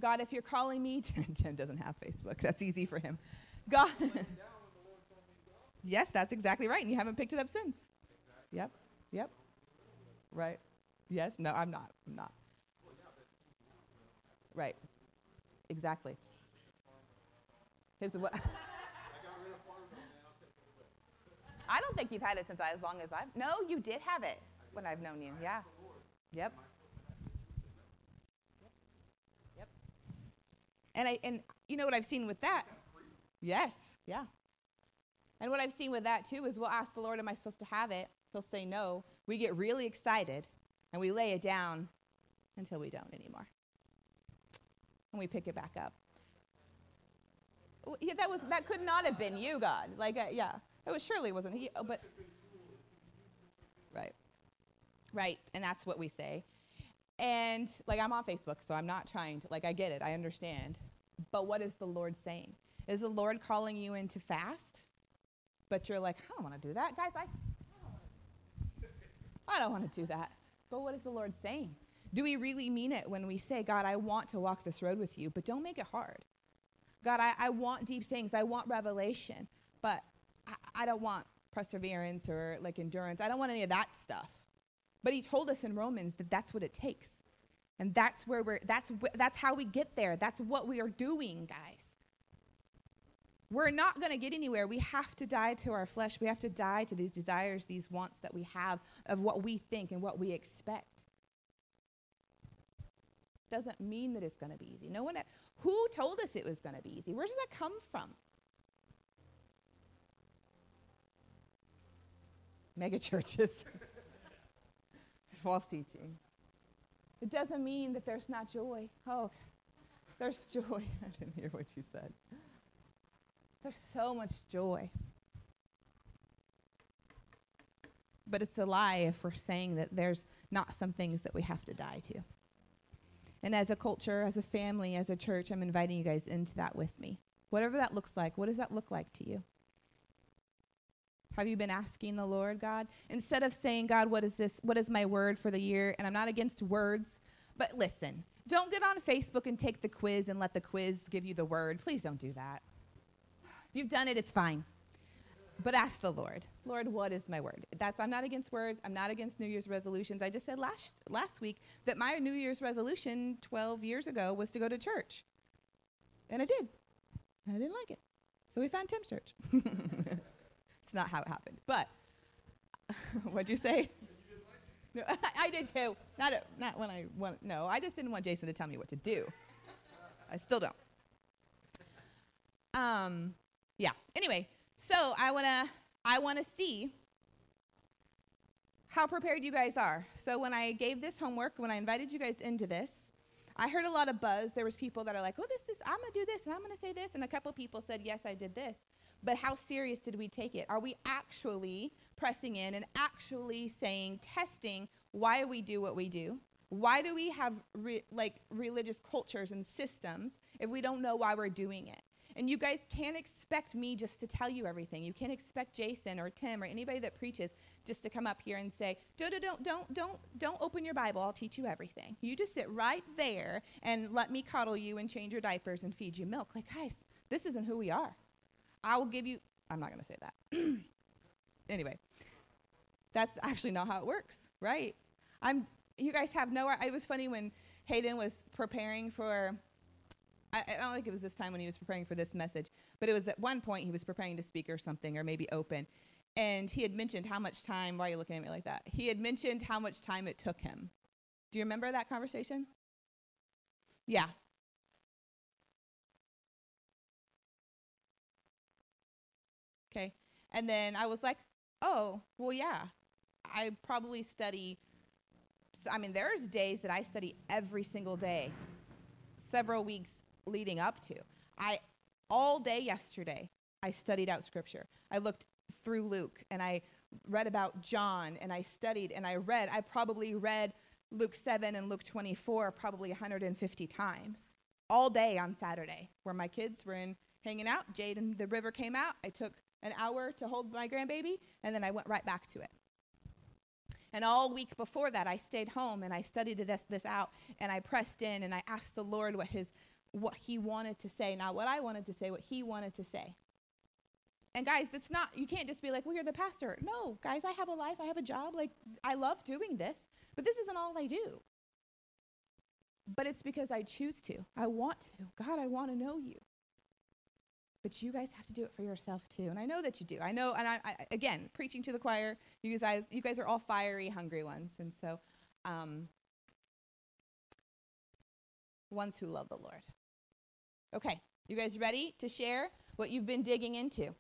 C: God, if you're calling me, (laughs) Tim doesn't have Facebook. That's easy for him. God. (laughs) yes, that's exactly right. And you haven't picked it up since. Yep. Yep. Right. Yes. No, I'm not. I'm not. Right. Exactly. His what? (laughs) I don't think you've had it since I, as long as I've. No, you did have it when I've known you. Yeah. Yep. Yep. And I and you know what I've seen with that? Yes. Yeah. And what I've seen with that too is we'll ask the Lord, "Am I supposed to have it?" He'll say no. We get really excited, and we lay it down until we don't anymore and we pick it back up. Yeah, that was that could not have been you, God. Like, uh, yeah, it was surely wasn't he. Oh, but right, right, and that's what we say. And like, I'm on Facebook, so I'm not trying to like. I get it, I understand. But what is the Lord saying? Is the Lord calling you into fast? But you're like, I don't want to do that, guys. I, I don't want to do that. But what is the Lord saying? Do we really mean it when we say, God, I want to walk this road with you, but don't make it hard? God, I, I want deep things. I want revelation, but I, I don't want perseverance or like endurance. I don't want any of that stuff. But he told us in Romans that that's what it takes. And that's where we're that's wh- that's how we get there. That's what we are doing, guys. We're not going to get anywhere. We have to die to our flesh. We have to die to these desires, these wants that we have of what we think and what we expect. Doesn't mean that it's going to be easy. No one, who told us it was going to be easy? Where does that come from? Mega churches, (laughs) false teachings. It doesn't mean that there's not joy. Oh, there's (laughs) joy. I didn't hear what you said. There's so much joy. But it's a lie if we're saying that there's not some things that we have to die to. And as a culture, as a family, as a church, I'm inviting you guys into that with me. Whatever that looks like, what does that look like to you? Have you been asking the Lord, God? Instead of saying, God, what is this? What is my word for the year? And I'm not against words, but listen, don't get on Facebook and take the quiz and let the quiz give you the word. Please don't do that. If you've done it, it's fine. But ask the Lord, Lord, what is my word? That's I'm not against words. I'm not against New Year's resolutions. I just said last last week that my New Year's resolution 12 years ago was to go to church, and I did. I didn't like it, so we found Tim's church. (laughs) it's not how it happened, but (laughs) what'd you say? (laughs) No, I did too. Not a, not when I want. No, I just didn't want Jason to tell me what to do. I still don't. Um, yeah. Anyway, so I wanna I wanna see how prepared you guys are. So when I gave this homework, when I invited you guys into this, I heard a lot of buzz. There was people that are like, "Oh, this is I'm gonna do this and I'm gonna say this," and a couple people said, "Yes, I did this." But how serious did we take it? Are we actually pressing in and actually saying, testing why we do what we do? Why do we have re- like religious cultures and systems if we don't know why we're doing it? And you guys can't expect me just to tell you everything. You can't expect Jason or Tim or anybody that preaches just to come up here and say, "Don't, don't, don't, don't, don't open your Bible. I'll teach you everything." You just sit right there and let me coddle you and change your diapers and feed you milk. Like, guys, this isn't who we are. I will give you. I'm not going to say that. (clears throat) anyway, that's actually not how it works, right? I'm. You guys have no. It was funny when Hayden was preparing for I, I, don't think it was this time when he was preparing for this message, but it was at one point he was preparing to speak or something, or maybe open. And he had mentioned how much time, why are you looking at me like that? He had mentioned how much time it took him. Do you remember that conversation? Yeah. Okay. And then I was like, oh, well, yeah. I probably study, I mean, there's days that I study every single day, several weeks leading up to. I all day yesterday I studied out scripture. I looked through Luke and I read about John and I studied and I read. I probably read Luke 7 and Luke 24 probably 150 times all day on Saturday where my kids were in hanging out. Jade and the river came out. I took an hour to hold my grandbaby and then I went right back to it. And all week before that, I stayed home and I studied this, this out and I pressed in and I asked the Lord what his what he wanted to say, not what I wanted to say, what he wanted to say. And guys, it's not, you can't just be like, well, you're the pastor. No, guys, I have a life, I have a job. Like, I love doing this, but this isn't all I do. But it's because I choose to. I want to. God, I want to know you. But you guys have to do it for yourself too. And I know that you do. I know, and I, I again, preaching to the choir, you guys, you guys are all fiery, hungry ones. And so, um, ones who love the Lord. Okay, you guys ready to share what you've been digging into?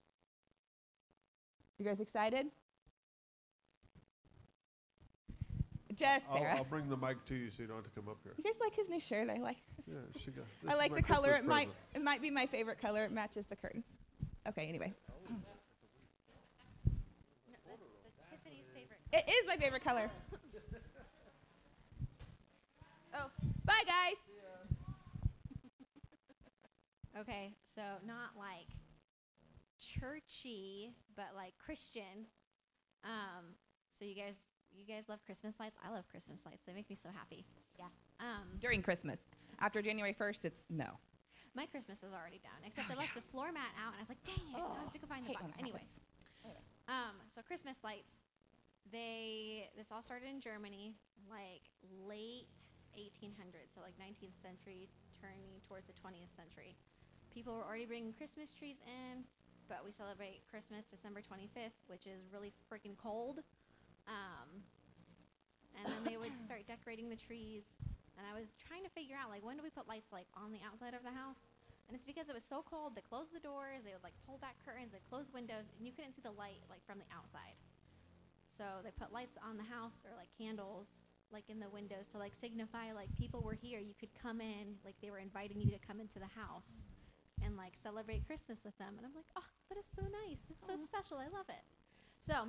C: You guys excited? Just Sarah.
B: I'll, I'll, bring the mic to you so you don't have to come up here.
C: You guys like his new shirt? I like.
B: His, yeah, she (laughs) got,
C: I like the color. It might it might be my favorite color. It matches the curtains. Okay. Anyway. It is my favorite color. (laughs) oh, bye guys.
A: Okay, so not like churchy, but like Christian. Um, so you guys, you guys love Christmas lights. I love Christmas lights. They make me so happy. Yeah.
C: Um, During Christmas, after January first, it's no.
A: My Christmas is already done, except oh, I left yeah. the floor mat out, and I was like, dang it, oh, I have to go find the box. Anyway, um, so Christmas lights. They this all started in Germany, like late 1800s, so like 19th century, turning towards the 20th century people were already bringing Christmas trees in, but we celebrate Christmas December 25th, which is really freaking cold. Um, and then they would (coughs) start decorating the trees
D: And I was trying to figure out like when do we put lights like on the outside of the house? And it's because it was so cold. They closed the doors. They would like pull back curtains. They close windows, and you couldn't see the light like from the outside. So they put lights on the house or like candles like in the windows to like signify like people were here. You could come in, like they were inviting you to come into the house and like celebrate Christmas with them. And I'm like, oh, that is so nice. That's so special. I love it. So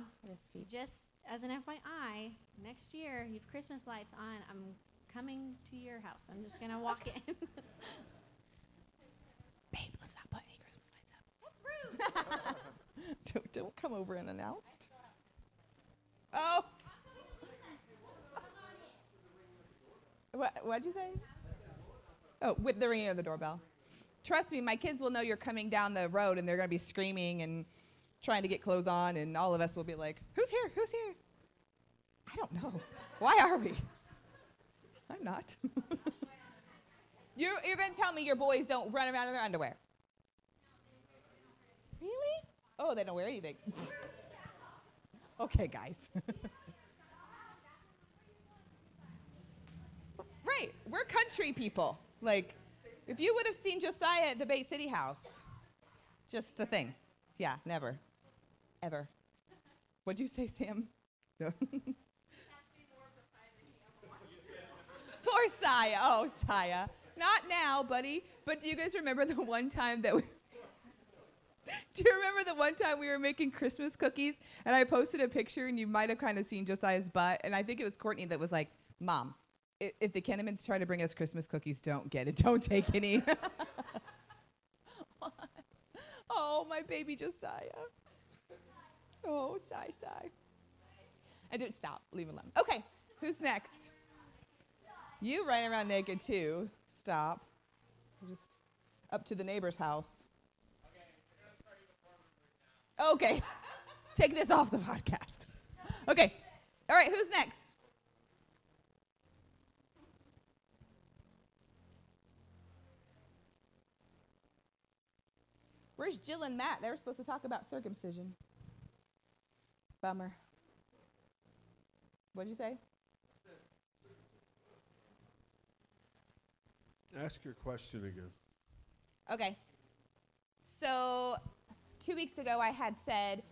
D: just as an FYI, next year you have Christmas lights on. I'm coming to your house. I'm just gonna walk in. (laughs)
C: Babe, let's not put any Christmas lights up.
D: That's rude. (laughs)
C: don't, don't come over unannounced. Oh. What, what'd you say? Oh, with the ringing of the doorbell. Trust me, my kids will know you're coming down the road and they're going to be screaming and trying to get clothes on, and all of us will be like, Who's here? Who's here? I don't know. Why are we? I'm not. (laughs) you're you're going to tell me your boys don't run around in their underwear. Really? Oh, they don't wear anything. (laughs) okay, guys. (laughs) right. We're country people. Like, if you would have seen Josiah at the Bay City House, just a thing. Yeah, never. Ever. What'd you say, Sam? No. (laughs) Poor Saya. Oh, Saya. Not now, buddy. But do you guys remember the one time that we. (laughs) Do you remember the one time we were making Christmas cookies and I posted a picture and you might have kind of seen Josiah's butt and I think it was Courtney that was like, "Mom, if, if the Kinnamans try to bring us Christmas cookies, don't get it. (laughs) Don't take any." (laughs) oh, my baby Josiah. Oh, sigh, sigh. I didn't stop. Leave him alone. Okay, who's next? You running around naked too. Stop. Just up to the neighbor's house. Okay. (laughs) Take this off the podcast. Okay. All right, who's next? Where's Jill and Matt? They were supposed to talk about circumcision. Bummer. What'd you say?
B: Ask your question again.
C: Okay. So, two weeks ago, I had said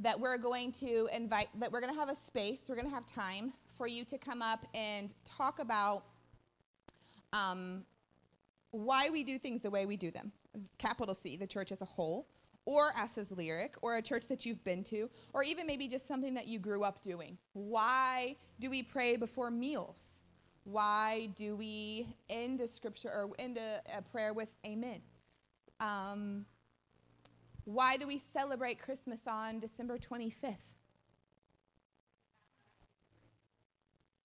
C: that we're going to invite, that we're going to have a space, we're going to have time for you to come up and talk about um, why we do things the way we do them. Capital C, the church as a whole, or us as Lyric, or a church that you've been to, or even maybe just something that you grew up doing. Why do we pray before meals? Why do we end a scripture or end a, a prayer with amen? Um, why do we celebrate Christmas on December 25th?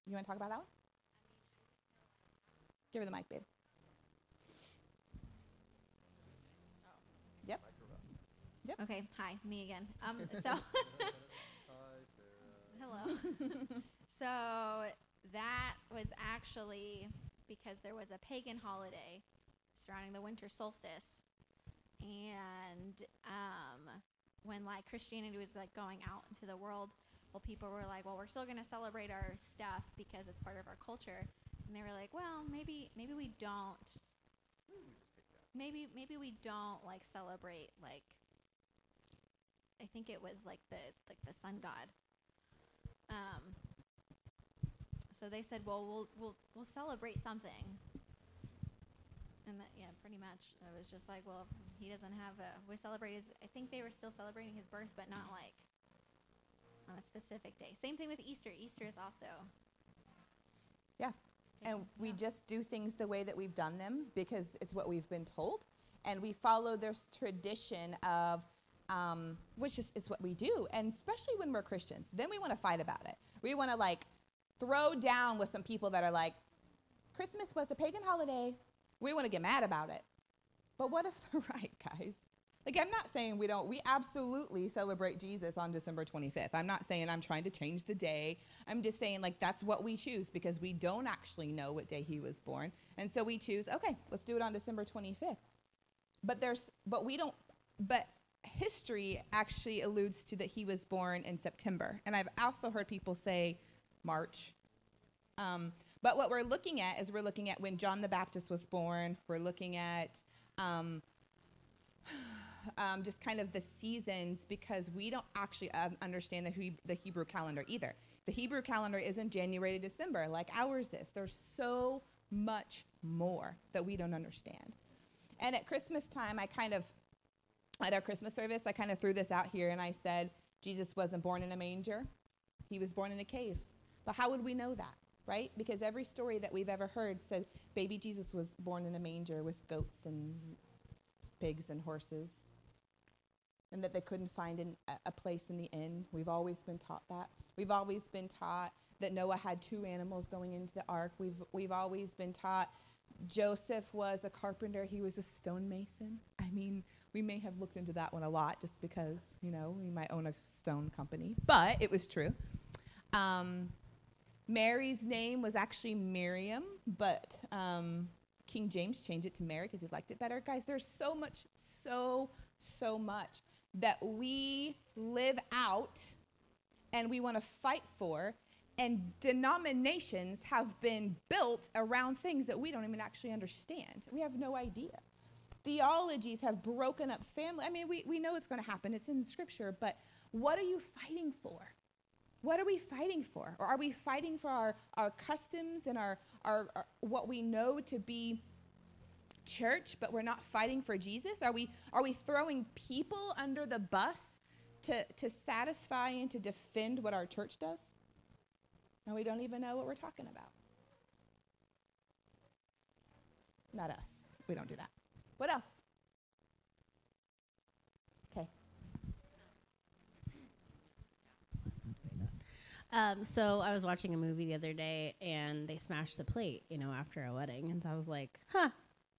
C: You want to talk about that one? Give her the mic, babe.
D: Okay, hi, me again. Um, (laughs) so, hello. (laughs) so that was actually because there was a pagan holiday surrounding the winter solstice, and um, when like Christianity was like going out into the world, well, people were like, well, we're still gonna celebrate our stuff because it's part of our culture, and they were like, well, maybe maybe we don't. Maybe maybe we don't like celebrate like I think it was like the like the sun god. Um, so they said, well, we'll we'll we'll celebrate something. And that yeah, pretty much. It was just like, well, he doesn't have a. We celebrate his. I think they were still celebrating his birth, but not like on a specific day. Same thing with Easter. Easter is also.
C: Yeah. And
D: taken-
C: we
D: yeah.
C: just do things the way that we've done them because it's what we've been told. And we follow this tradition of, um, which is it's what we do. And especially when we're Christians, then we want to fight about it. We want to like throw down with some people that are like, Christmas was a pagan holiday. We want to get mad about it. But what if they're (laughs) right, guys? Like, I'm not saying we don't, we absolutely celebrate Jesus on December 25th. I'm not saying I'm trying to change the day. I'm just saying, like, that's what we choose because we don't actually know what day he was born. And so we choose, okay, let's do it on December 25th. But there's, but we don't, but history actually alludes to that he was born in September. And I've also heard people say March. Um, But what we're looking at is we're looking at when John the Baptist was born. We're looking at um, (sighs) um, just kind of the seasons because we don't actually uh, understand the, he- the Hebrew calendar either. The Hebrew calendar isn't January to December like ours is. There's so much more that we don't understand. And at Christmas time, I kind of, at our Christmas service, I kind of threw this out here and I said, Jesus wasn't born in a manger, he was born in a cave. But how would we know that, right? Because every story that we've ever heard said baby Jesus was born in a manger with goats and pigs and horses, and that they couldn't find an, a, place in the inn. We've always been taught that. We've always been taught that Noah had two animals going into the ark. We've, we've always been taught Joseph was a carpenter, he was a stonemason. I mean, we may have looked into that one a lot just because, you know, we might own a stone company, but it was true. Um, Mary's name was actually Miriam, but um, King James changed it to Mary because he liked it better. Guys, there's so much, so, so much that we live out and we want to fight for. And denominations have been built around things that we don't even actually understand. We have no idea. Theologies have broken up family. I mean, we, we know it's going to happen, it's in scripture, but what are you fighting for? What are we fighting for? Or are we fighting for our, our customs and our, our, our what we know to be church, but we're not fighting for Jesus? Are we, are we throwing people under the bus to, to satisfy and to defend what our church does? And we don't even know what we're talking about. Not us. We don't do that. What else? Okay.
A: Um, so I was watching a movie the other day, and they smashed the plate, you know, after a wedding, and so I was like, "Huh,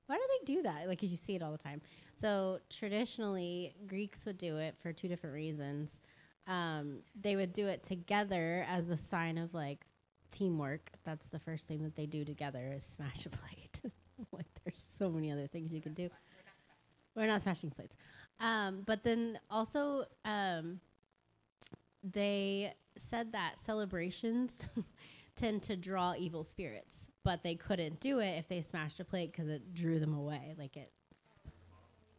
A: why do they do that?" Like, 'cause you see it all the time. So traditionally, Greeks would do it for two different reasons. Um, they would do it together as a sign of like teamwork. That's the first thing that they do together is smash a plate. (laughs) like, there's so many other things you can do. We're not smashing plates. Um, but then also, um, they said that celebrations (laughs) tend to draw evil spirits, but they couldn't do it if they smashed a plate because it drew them away. Like it,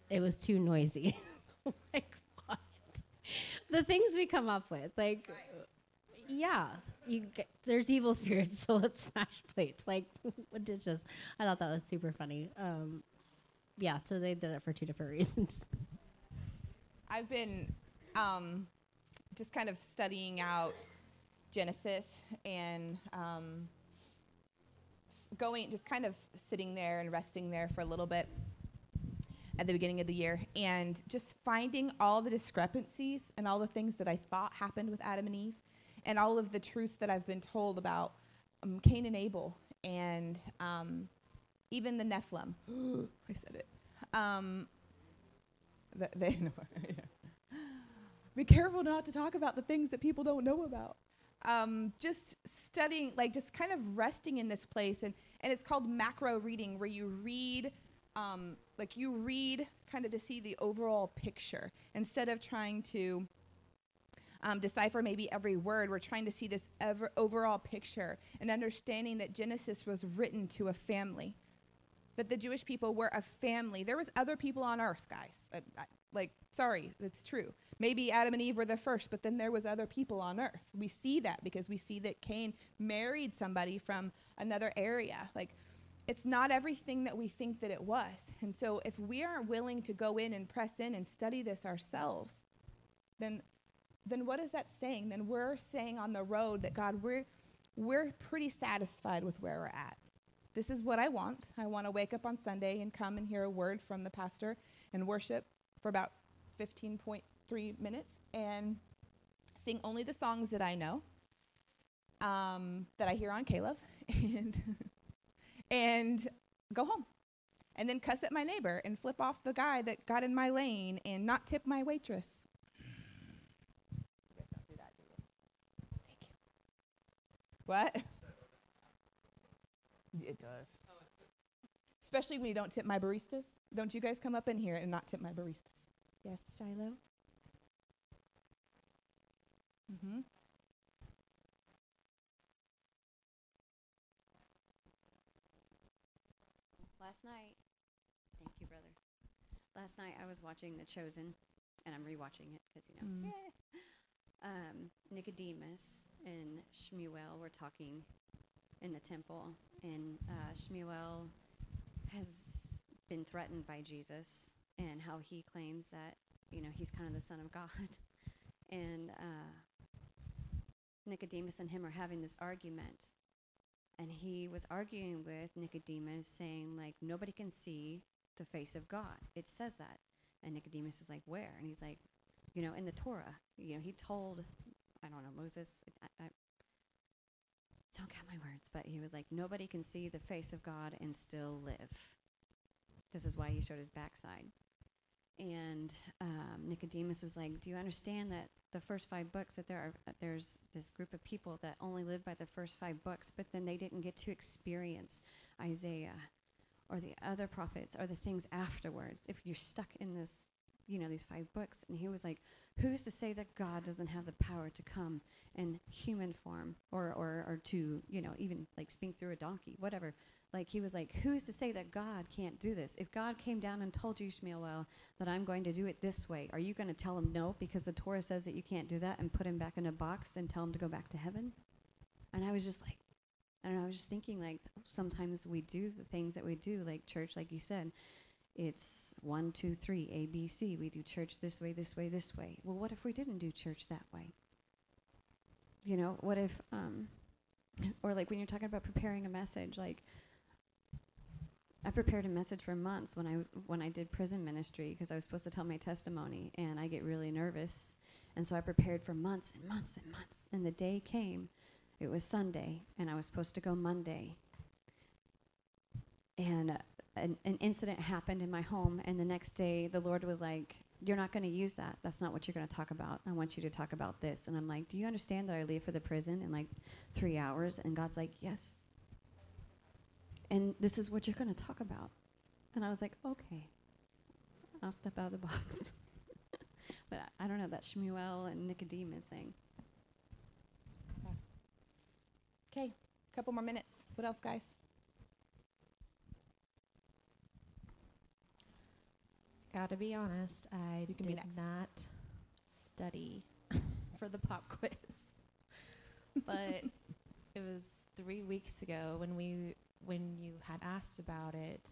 A: it was too noisy. (laughs) like what? The things we come up with, like. Yeah, you get, there's evil (laughs) spirits, so let's smash plates. Like, (laughs) what did just? I thought that was super funny. Um, yeah, so they did it for two different (laughs) reasons.
C: I've been um, just kind of studying out Genesis and um, going, just kind of sitting there and resting there for a little bit at the beginning of the year and just finding all the discrepancies and all the things that I thought happened with Adam and Eve and all of the truths that I've been told about um, Cain and Abel and um, even the Nephilim. (gasps) I said it. Um, th- they (laughs) know. yeah. Be careful not to talk about the things that people don't know about. Um, just studying, like just kind of resting in this place, and and it's called macro reading, where you read, um, like you read kind of to see the overall picture instead of trying to um, decipher maybe every word. We're trying to see this ever overall picture and understanding that Genesis was written to a family, that the Jewish people were a family. There was other people on earth, guys. Uh, I- like, sorry, that's true. Maybe Adam and Eve were the first, but then there was other people on earth. We see that because we see that Cain married somebody from another area. Like, it's not everything that we think that it was. And so, if we aren't willing to go in and press in and study this ourselves, then then what is that saying? Then we're saying on the road that God, we're we're pretty satisfied with where we're at. This is what I want. I want to wake up on Sunday and come and hear a word from the pastor and worship for about 15.3 minutes and sing only the songs that I know, um, that I hear on K-LOVE, (laughs) and and go home. And then cuss at my neighbor and flip off the guy that got in my lane and not tip my waitress. You guys don't do that, do you? Thank you. What? It does. Especially when you don't tip my baristas. Don't you guys come up in here and not tip my baristas? Yes, Shiloh? Mm-hmm.
E: last night, thank you, brother. Last night I was watching The Chosen, and I'm rewatching it because you know,
C: Mm.
E: Um, Nicodemus and Shmuel were talking in the temple, and uh, Shmuel has been threatened by Jesus and how he claims that you know he's kind of the son of God, (laughs) and uh, Nicodemus and him are having this argument, and he was arguing with Nicodemus, saying like nobody can see the face of God. It says that, and Nicodemus is like, where? And he's like, you know, in the Torah. You know, he told, I don't know, Moses. I, I, don't count my words, but he was like, nobody can see the face of God and still live. This is why he showed his backside. And um, Nicodemus was like, "Do you understand that the first five books that there are uh, there's this group of people that only live by the first five books, but then they didn't get to experience Isaiah or the other prophets or the things afterwards. If you're stuck in this, you know, these five books." And he was like, "Who's to say that God doesn't have the power to come in human form or or or to you know even like speak through a donkey, whatever?" Like he was like, who's to say that God can't do this? If God came down and told you, Shmuel, that I'm going to do it this way, are you going to tell him no because the Torah says that you can't do that and put him back in a box and tell him to go back to heaven? And I was just like, I don't know, I was just thinking like sometimes we do the things that we do, like church, like you said, it's one, two, three, A, B, C. We do church this way, this way, this way. Well, what if we didn't do church that way? You know, what if, um, or like when you're talking about preparing a message, like I prepared a message for months when I when I did prison ministry because I was supposed to tell my testimony and I get really nervous and so I prepared for months and months and months and the day came it was Sunday and I was supposed to go Monday and uh, an, an incident happened in my home and the next day the Lord was like you're not going to use that that's not what you're going to talk about I want you to talk about this and I'm like do you understand that I leave for the prison in like 3 hours and God's like yes and this is what you're going to talk about. And I was like, okay, I'll step out of the box. (laughs) but I, I, don't know that Shmuel and Nicodemus thing.
C: Okay, a couple more minutes. What else, guys?
F: Gotta be honest, I
C: You can be
F: did
C: next.
F: not study (laughs) for the pop quiz. but it was three weeks ago when we when you had asked about it.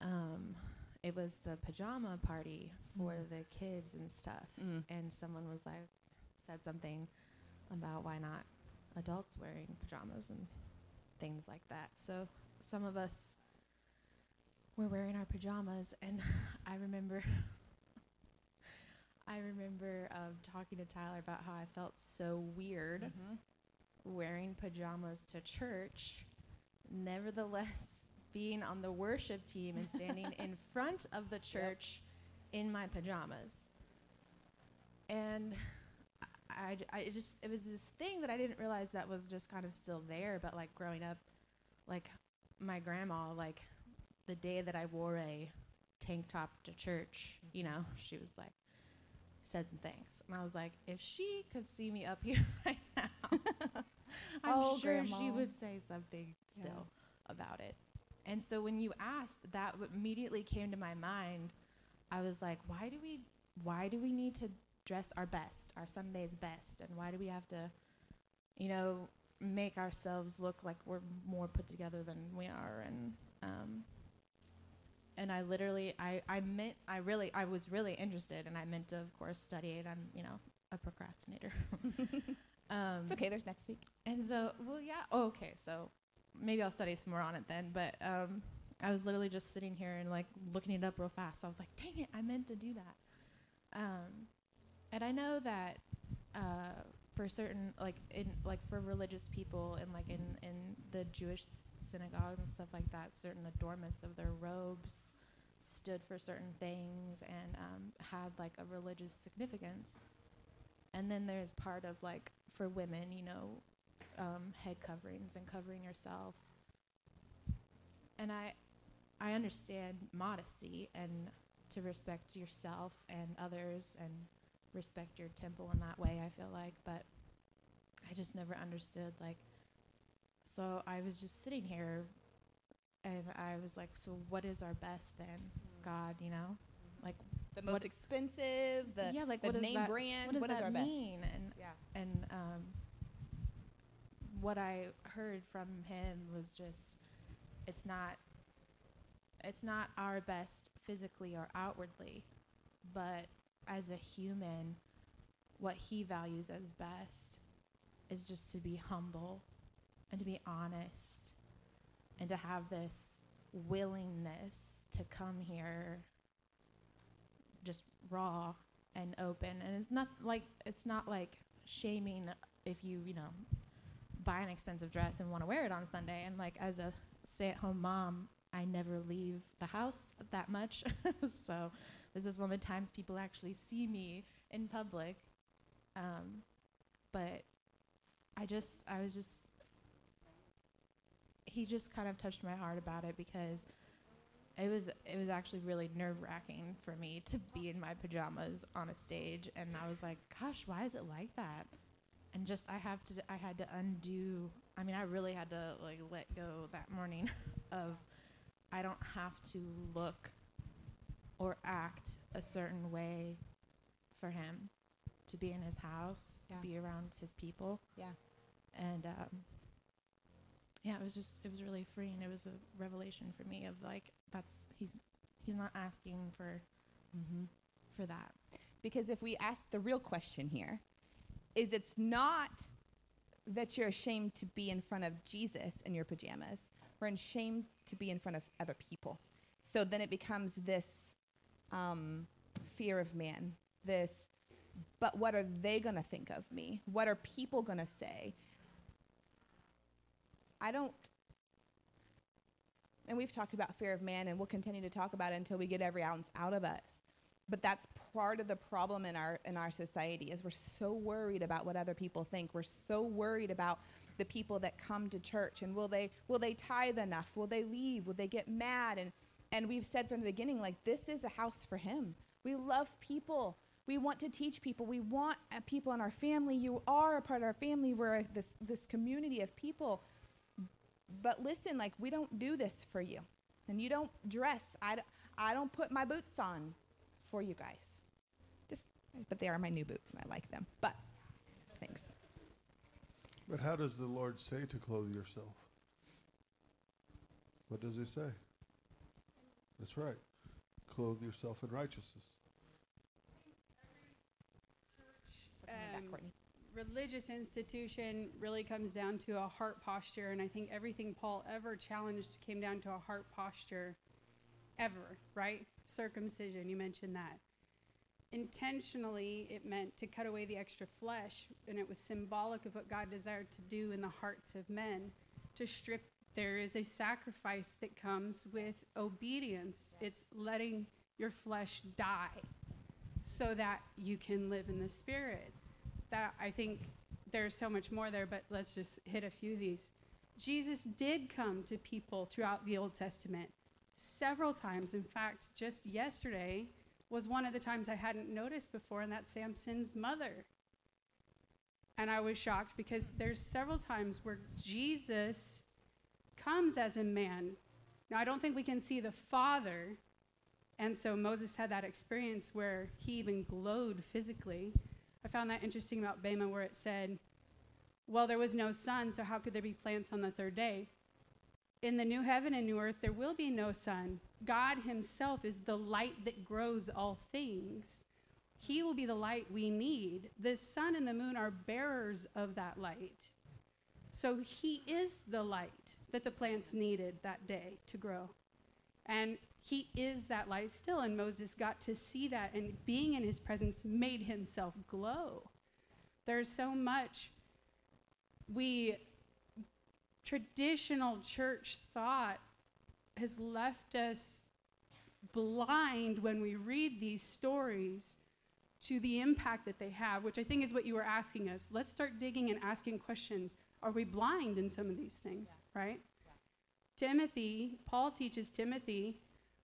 F: Um, it was the pajama party for
C: Mm.
F: the kids and stuff,
C: Mm.
F: and someone was like, said something about why not adults wearing pajamas and things like that. So some of us were wearing our pajamas, and (laughs) I remember. I remember um, talking to Tyler about how I felt so weird
C: Mhm.
F: wearing pajamas to church, nevertheless being on the worship team and standing (laughs) in front of the church in my pajamas. And I, I, it just, it was this thing that I didn't realize that was just kind of still there, but like growing up, like my grandma, like the day that I wore a tank top to church, you know, she was like, said some things. And I was like, if she could see me up (laughs) here right now, I'm
C: Oh,
F: sure she would say something still about it. And so when you asked, that immediately came to my mind. I was like, why do we why do we need to dress our best, our Sunday's best, and why do we have to, you know, make ourselves look like we're more put together than we are? And um, and I literally, I I meant, I really, I was really interested, and I meant to, of course, study it. I'm, you know, a procrastinator. (laughs) um,
C: It's okay. There's next week.
F: and so, well, yeah. Oh, okay. So maybe I'll study some more on it then. But um, I was literally just sitting here and like looking it up real fast. I was like, dang it, I meant to do that. Um, and I know that uh, for certain, like in like for religious people and like in in the Jewish synagogue and stuff like that, certain adornments of their robes stood for certain things and um, had like a religious significance. And then there's part of like for women, you know, um, head coverings and covering yourself. And I, I understand modesty and to respect yourself and others and respect your temple in that way. I feel like, but I just never understood like. So I was just sitting here, and I was like, so what is our best then, God? You know, like
C: The most expensive, the,
F: yeah, like
C: the
F: what
C: name
F: that,
C: brand.
F: what does
C: what is
F: that
C: our best?
F: mean? And
C: Yeah.
F: and um, what I heard from him was just, it's not, it's not our best physically or outwardly, but as a human, what he values as best is just to be humble and to be honest and to have this willingness to come here just raw and open. And it's not like it's not like shaming if you you know buy an expensive dress and want to wear it on Sunday. And like as a stay-at-home mom I never leave the house that much. (laughs) So this is one of the times people actually see me in public um, but I just I was just he just kind of touched my heart about it because it was it was actually really nerve wracking for me to be in my pajamas on a stage and I was like, gosh, why is it like that? And just I have to I had to undo I mean I really had to like let go that morning (laughs) of I don't have to look or act a certain way for him to be in his house,
C: Yeah.
F: to be around his people.
C: Yeah.
F: And um yeah, it was just it was really freeing. It was a revelation for me of like that's he's he's not asking for
C: Mm-hmm.
F: for that.
C: Because if we ask the real question here, is it's not that you're ashamed to be in front of Jesus in your pajamas. We're ashamed to be in front of other people. So then it becomes this um, fear of man, this, but what are they going to think of me? What are people going to say? I don't, and we've talked about fear of man, and we'll continue to talk about it until we get every ounce out of us. But that's part of the problem in our in our society is we're so worried about what other people think. We're so worried about the people that come to church and will they will they tithe enough? Will they leave? Will they get mad? And and we've said from the beginning like this is a house for him we love people we want to teach people we want uh, people in our family you are a part of our family we're this this community of people but listen like we don't do this for you and you don't dress i, d- I don't put my boots on for you guys. Just, but they are my new boots and I like them. But thanks.
B: But how does the Lord say to clothe yourself? What does he say? That's right. Clothe yourself in righteousness.
G: Um, religious institution really comes down to a heart posture, and I think everything Paul ever challenged came down to a heart posture, ever, right? Circumcision, you mentioned that. Intentionally, it meant to cut away the extra flesh, and it was symbolic of what God desired to do in the hearts of men to strip. There is a sacrifice that comes with obedience, it's letting your flesh die so that you can live in the spirit that I think there's so much more there, but let's just hit a few of these. Jesus did come to people throughout the Old Testament several times. In fact, just yesterday was one of the times I hadn't noticed before, and that's Samson's mother. And I was shocked because there's several times where Jesus comes as a man. Now, I don't think we can see the Father, and so Moses had that experience where he even glowed physically. I found that interesting about Bema, where it said, Well, there was no sun, so how could there be plants on the third day? In the new heaven and new earth, there will be no sun. God Himself is the light that grows all things. He will be the light we need. The sun and the moon are bearers of that light. So He is the light that the plants needed that day to grow. And he is that light still, and Moses got to see that, and being in his presence made himself glow. There's so much we traditional church thought has left us blind when we read these stories to the impact that they have, which I think is what you were asking us. Let's start digging and asking questions. Are we blind in some of these things, right? Timothy, Paul teaches Timothy,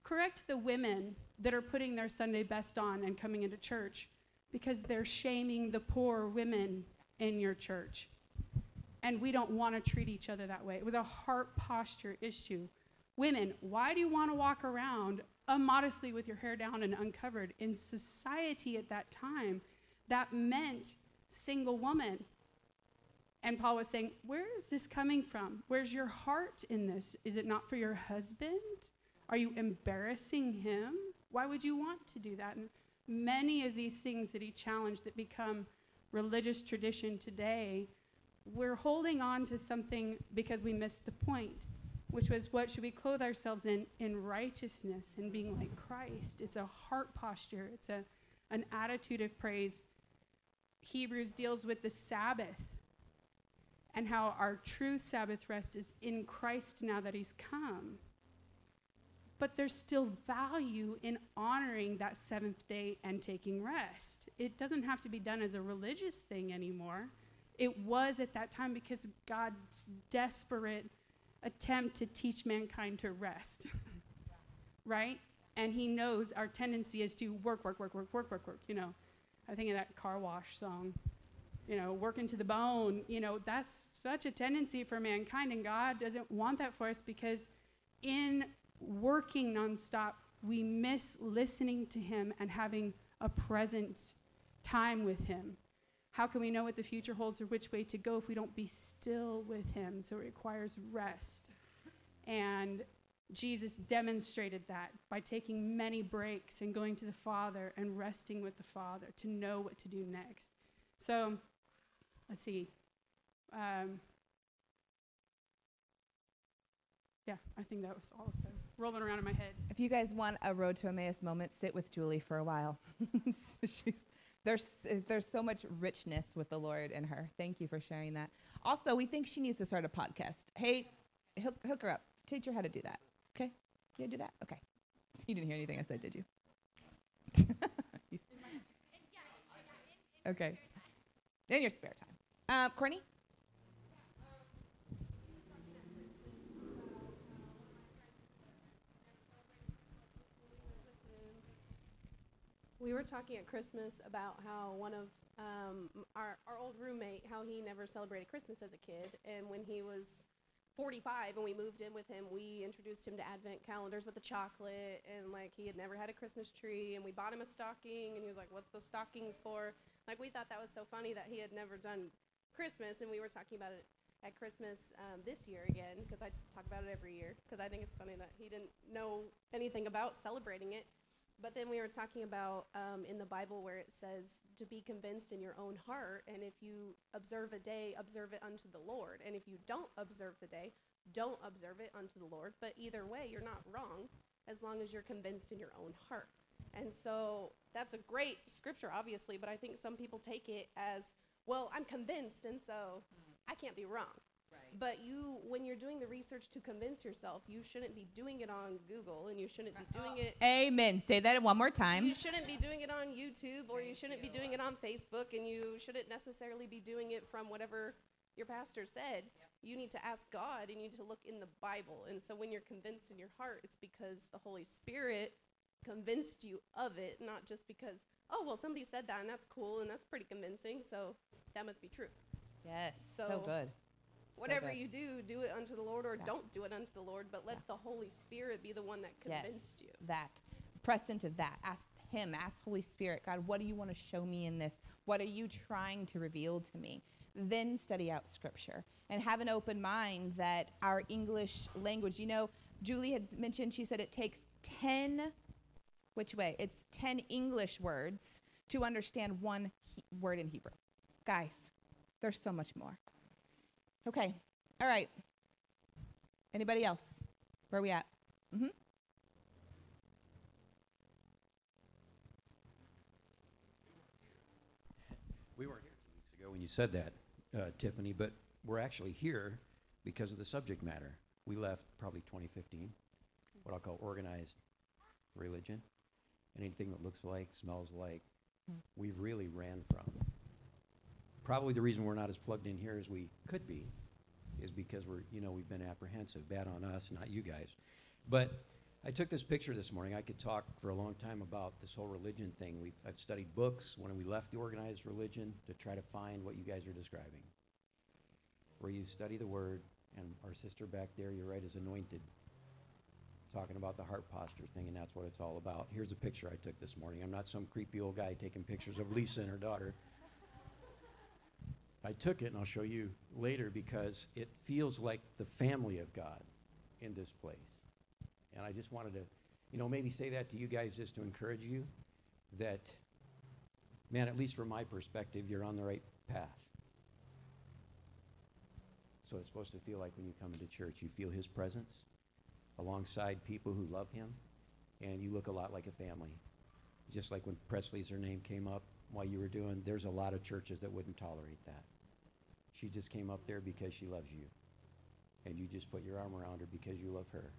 G: correct the women that are putting their Sunday best on and coming into church because they're shaming the poor women in your church. And we don't want to treat each other that way. It was a heart posture issue. Women, why do you want to walk around immodestly with your hair down and uncovered? In society at that time, that meant single woman. And Paul was saying, Where is this coming from? Where's your heart in this? Is it not for your husband? Are you embarrassing him? Why would you want to do that? And many of these things that he challenged that become religious tradition today, we're holding on to something because we missed the point, which was what should we clothe ourselves in? In righteousness and being like Christ. It's a heart posture, it's a, an attitude of praise. Hebrews deals with the Sabbath and how our true Sabbath rest is in Christ now that He's come. But there's still value in honoring that seventh day and taking rest. It doesn't have to be done as a religious thing anymore. It was at that time because God's desperate attempt to teach mankind to rest. (laughs) right? And He knows our tendency is to work, work, work, work, work, work, work. You know, I think of that car wash song you know, working to the bone, you know, that's such a tendency for mankind, and God doesn't want that for us because in working nonstop, we miss listening to Him and having a present time with Him. How can we know what the future holds or which way to go if we don't be still with Him? So it requires rest. And Jesus demonstrated that by taking many breaks and going to the Father and resting with the Father to know what to do next. So, let's see. Um, yeah, I think that was all of them rolling around in my head.
C: If you guys want a Road to Emmaus moment, sit with Julie for a while. (laughs) She's, there's, there's so much richness with the Lord in her. Thank you for sharing that. Also, we think she needs to start a podcast. Hey, hook, hook her up. Teach her how to do that. Okay? You do that? Okay. (laughs) You didn't hear anything I said, did you? (laughs) okay. In your spare time. Uh, Courtney?
H: We were talking at Christmas about how one of um, our, our old roommate, how he never celebrated Christmas as a kid. And when he was 45 and we moved in with him, we introduced him to advent calendars with the chocolate. And like he had never had a Christmas tree. And we bought him a stocking. And he was like, What's the stocking for? Like we thought that was so funny that he had never done Christmas. And we were talking about it at Christmas um, this year again because I talk about it every year because I think it's funny that he didn't know anything about celebrating it. But then we were talking about um, in the Bible where it says to be convinced in your own heart, and if you observe a day, observe it unto the Lord. And if you don't observe the day, don't observe it unto the Lord. But either way, you're not wrong as long as you're convinced in your own heart. And so that's a great scripture, obviously, but I think some people take it as, well, I'm convinced, and so I can't be wrong. But you, when you're doing the research to convince yourself, you shouldn't be doing it on Google, and you shouldn't be doing it. Uh-huh.
C: Amen. Say that one more time.
H: You shouldn't be doing it on YouTube, or you shouldn't be doing it on Facebook, and you shouldn't necessarily be doing it from whatever your pastor said. You need to ask God, and you need to look in the Bible. And so, when you're convinced in your heart, it's because the Holy Spirit convinced you of it, not just because, oh, well, somebody said that, and that's cool, and that's pretty convincing, so that must be true.
C: Yes. So,
H: So-
C: good.
H: Whatever
C: good.
H: you do, do it unto the Lord, or
C: Yeah.
H: don't do it unto the Lord, but let
C: Yeah.
H: the Holy Spirit be the one that convinced
C: yes,
H: you.
C: That. Press into that. Ask Him. Ask Holy Spirit, God, what do you want to show me in this? What are you trying to reveal to me? Then study out Scripture and have an open mind that our English language, you know, Julie had mentioned, she said it takes 10, which way? It's 10 English words to understand one he- word in Hebrew. Guys, there's so much more. Okay. All right. Anybody else? Where are we at? Mm-hmm.
I: We weren't here two weeks ago when you said that, uh, Tiffany, but we're actually here because of the subject matter. We left probably 2015, what I'll call organized religion. Anything that looks like, smells like, we've really ran from. Probably the reason we're not as plugged in here as we could be is because we're, you know, we've been apprehensive. Bad on us, not you guys. But I took this picture this morning. I could talk for a long time about this whole religion thing. We've, I've studied books when we left the organized religion to try to find what you guys are describing. Where you study the word, and our sister back there, you're right, is anointed. talking about the heart posture thing, and that's what it's all about. Here's a picture I took this morning. I'm not some creepy old guy taking pictures of Lisa and her daughter. I took it, and I'll show you later because it feels like the family of God in this place. And I just wanted to, you know, maybe say that to you guys just to encourage you that, man, at least from my perspective, you're on the right path. So it's supposed to feel like when you come into church, you feel his presence alongside people who love him, and you look a lot like a family. Just like when Presley's her name came up while you were doing, there's a lot of churches that wouldn't tolerate that. She just came up there because she loves you. And you just put your arm around her because you love her.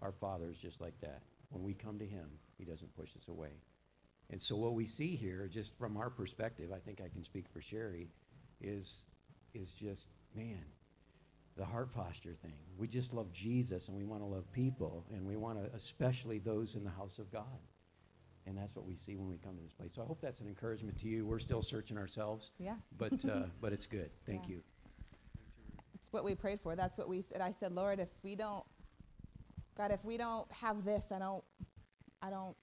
I: Our Father is just like that. When we come to him, he doesn't push us away. And so what we see here, just from our perspective, I think I can speak for Sherry, is, is just, man, the heart posture thing. We just love Jesus and we want to love people and we want to, especially those in the house of God. And that's what we see when we come to this place. So I hope that's an encouragement to you. We're still searching ourselves,
C: Yeah.
I: but, uh, (laughs) but it's good. Thank
C: Yeah.
I: you.
C: It's what we prayed for. That's what we said. I said, Lord, if we don't, God, if we don't have this, I don't, I don't,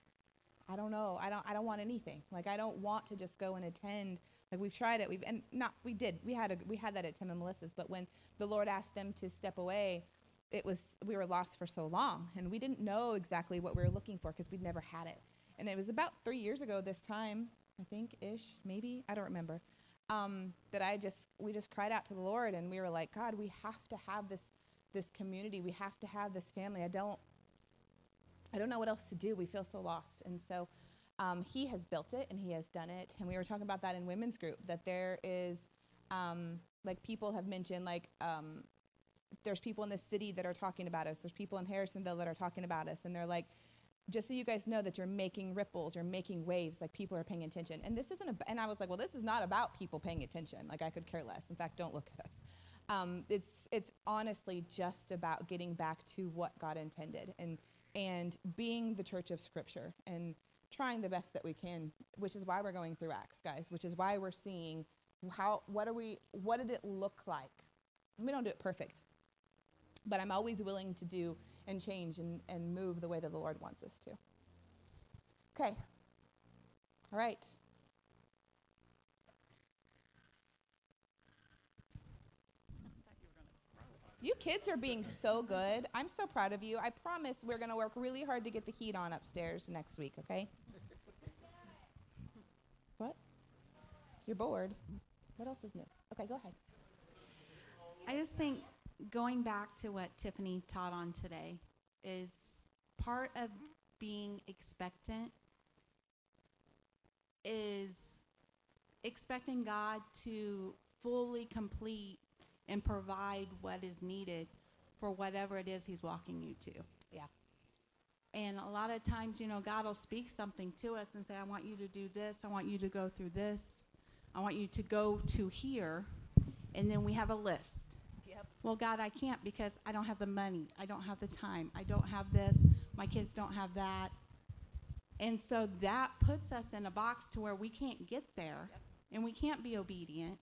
C: I don't know. I don't, I don't want anything. Like I don't want to just go and attend. Like we've tried it. We've and not we did. We had a we had that at Tim and Melissa's. But when the Lord asked them to step away, it was we were lost for so long, and we didn't know exactly what we were looking for because we'd never had it. And it was about three years ago this time, I think ish, maybe I don't remember um, that I just we just cried out to the Lord and we were like, God, we have to have this this community. We have to have this family. I don't I don't know what else to do. We feel so lost. And so um, he has built it and he has done it. And we were talking about that in women's group that there is um, like people have mentioned like um, there's people in the city that are talking about us. There's people in Harrisonville that are talking about us, and they're like, just so you guys know that you're making ripples, you're making waves, like people are paying attention. And this isn't, a, and I was like, well, this is not about people paying attention. Like I could care less. In fact, don't look at us. Um, it's it's honestly just about getting back to what God intended and and being the church of Scripture and trying the best that we can, which is why we're going through Acts, guys. Which is why we're seeing how what are we what did it look like? We don't do it perfect, but I'm always willing to do and change and, and move the way that the Lord wants us to. Okay. All right. You kids are being so good. I'm so proud of you. I promise we're going to work really hard to get the heat on upstairs next week, okay? what? You're bored. What else is new? Okay, go ahead.
J: I just think going back to what Tiffany taught on today is part of being expectant is expecting God to fully complete and provide what is needed for whatever it is he's walking you to.
C: Yeah.
J: And a lot of times, you know, God will speak something to us and say, I want you to do this, I want you to go through this, I want you to go to here. And then we have a list. Well, God, I can't because I don't have the money. I don't have the time. I don't have this. My kids don't have that. And so that puts us in a box to where we can't get there and we can't be obedient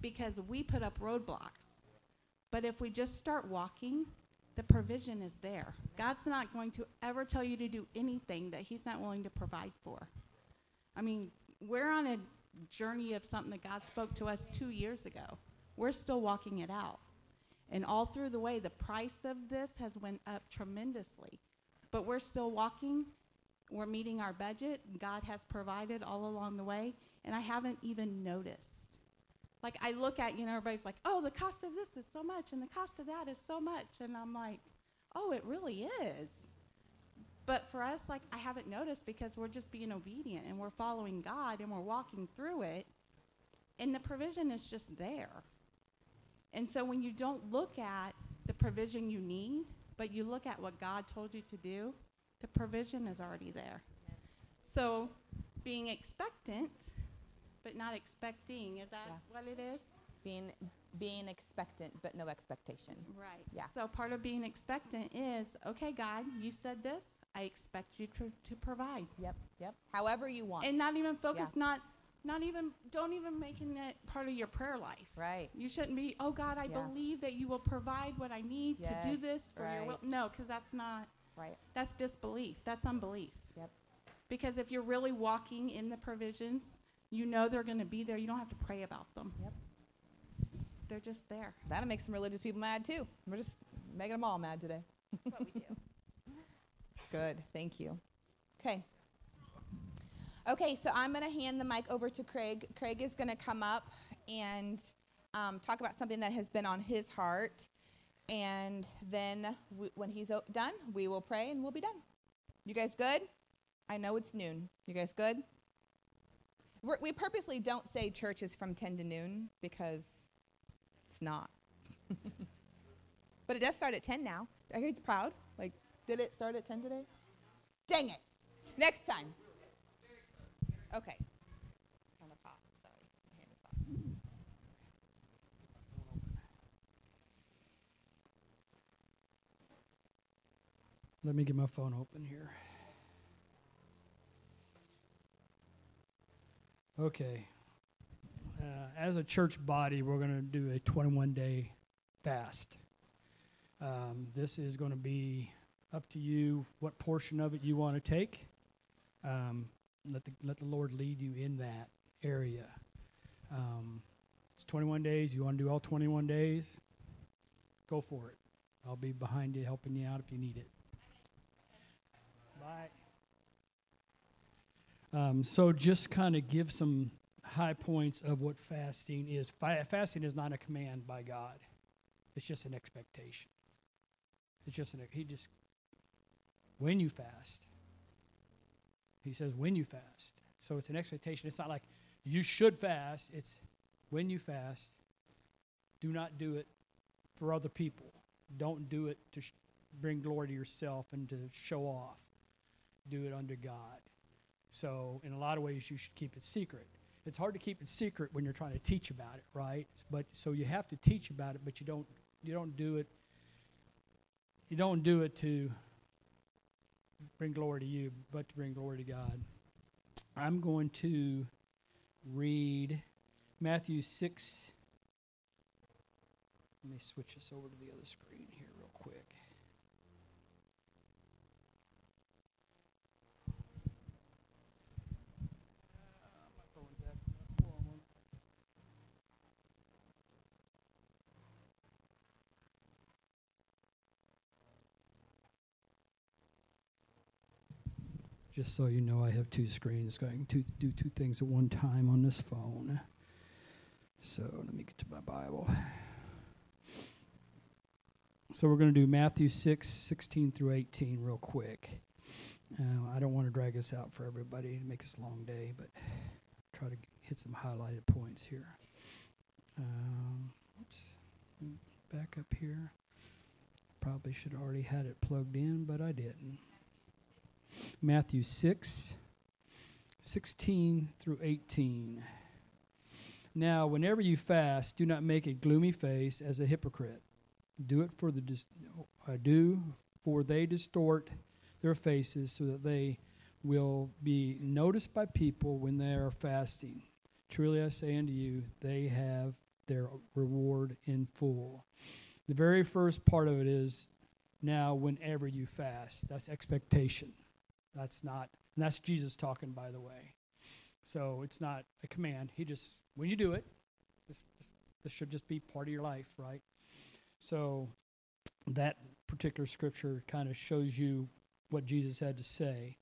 J: because we put up roadblocks. But if we just start walking, the provision is there. God's not going to ever tell you to do anything that He's not willing to provide for. I mean, we're on a journey of something that God spoke to us two years ago. We're still walking it out. And all through the way, the price of this has went up tremendously. But we're still walking. We're meeting our budget. God has provided all along the way. And I haven't even noticed. Like, I look at, you know, everybody's like, oh, the cost of this is so much, and the cost of that is so much. And I'm like, oh, it really is. But for us, like, I haven't noticed because we're just being obedient and we're following God and we're walking through it. And the provision is just there. And so when you don't look at the provision you need, but you look at what God told you to do, the provision is already there. So being expectant, but not expecting, is that
C: Yeah.
J: what it is?
C: Being being expectant but no expectation.
J: Right.
C: Yeah.
J: So part of being expectant is, okay, God, you said this. I expect you to, to provide.
C: Yep, yep. However you want.
J: And not even focus, not Not even, don't even making it part of your prayer life.
C: Right.
J: You shouldn't be, oh God, I
C: Yeah.
J: believe that you will provide what I need to do this for your will. No, because that's not,
C: Right.
J: that's disbelief. That's unbelief.
C: Yep.
J: Because if you're really walking in the provisions, you know they're going to be there. You don't have to pray about them.
C: Yep.
J: They're just there.
C: That'll make some religious people mad too. We're just making them all mad today.
J: That's what we do. (laughs)
C: It's good. Thank you. Okay. Okay, so I'm going to hand the mic over to Craig. Craig is going to come up and um, talk about something that has been on his heart. And then when he's o- done, we will pray and we'll be done. You guys good? I know it's noon. You guys good? We're, we purposely don't say church is from 10 to noon because it's not. (laughs) but it does start at 10 now. Are you proud? Like, did it start at 10 today? Dang it. Next time. Okay. It's kind of hot. Sorry. My hand is hot.
K: Let me get my phone open here. Okay. Uh, as a church body, we're going to do a 21 day fast. Um, this is going to be up to you what portion of it you want to take. Um, let, the, let the Lord lead you in that area. Um, it's 21 days. You want to do all 21 days? Go for it. I'll be behind you, helping you out if you need it. Bye. Um, so just kind of give some high points of what fasting is. Fa- fasting is not a command by God. It's just an expectation. It's just an he just when you fast. He says when you fast. So it's an expectation. It's not like you should fast. It's when you fast. Do not do it for other people. Don't do it to sh- bring glory to yourself and to show off. Do it under God. So, in a lot of ways, you should keep it secret. It's hard to keep it secret when you're trying to teach about it, right? But so you have to teach about it, but you don't you don't do it you don't do it to bring glory to you, but to bring glory to God. I'm going to read Matthew 6 let me switch this over to the other screen here Just so you know, I have two screens going to do two things at one time on this phone. So let me get to my Bible. So we're going to do Matthew 6, 16 through 18 real quick. Uh, I don't want to drag this out for everybody to make this a long day, but try to hit some highlighted points here. Um, oops, back up here. Probably should have already had it plugged in, but I didn't. Matthew 6, 16 through 18. Now, whenever you fast, do not make a gloomy face as a hypocrite. Do it for the dis- uh, do for they distort their faces so that they will be noticed by people when they are fasting. Truly i say unto you they have their reward in full. The very first part of it is now whenever you fast that's expectation that's not and that's jesus talking by the way so it's not a command he just when you do it this, this should just be part of your life right so that particular scripture kind of shows you what Jesus had to say.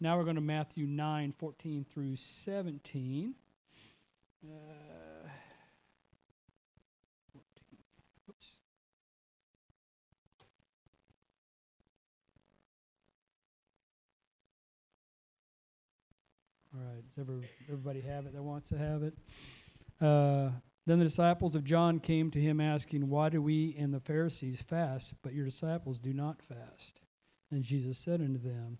K: Now we're going to Matthew 9, 14 through 17. Uh, All right, does ever, everybody have it that wants to have it? Uh, then the disciples of John came to him asking, Why do we and the Pharisees fast, but your disciples do not fast? And Jesus said unto them,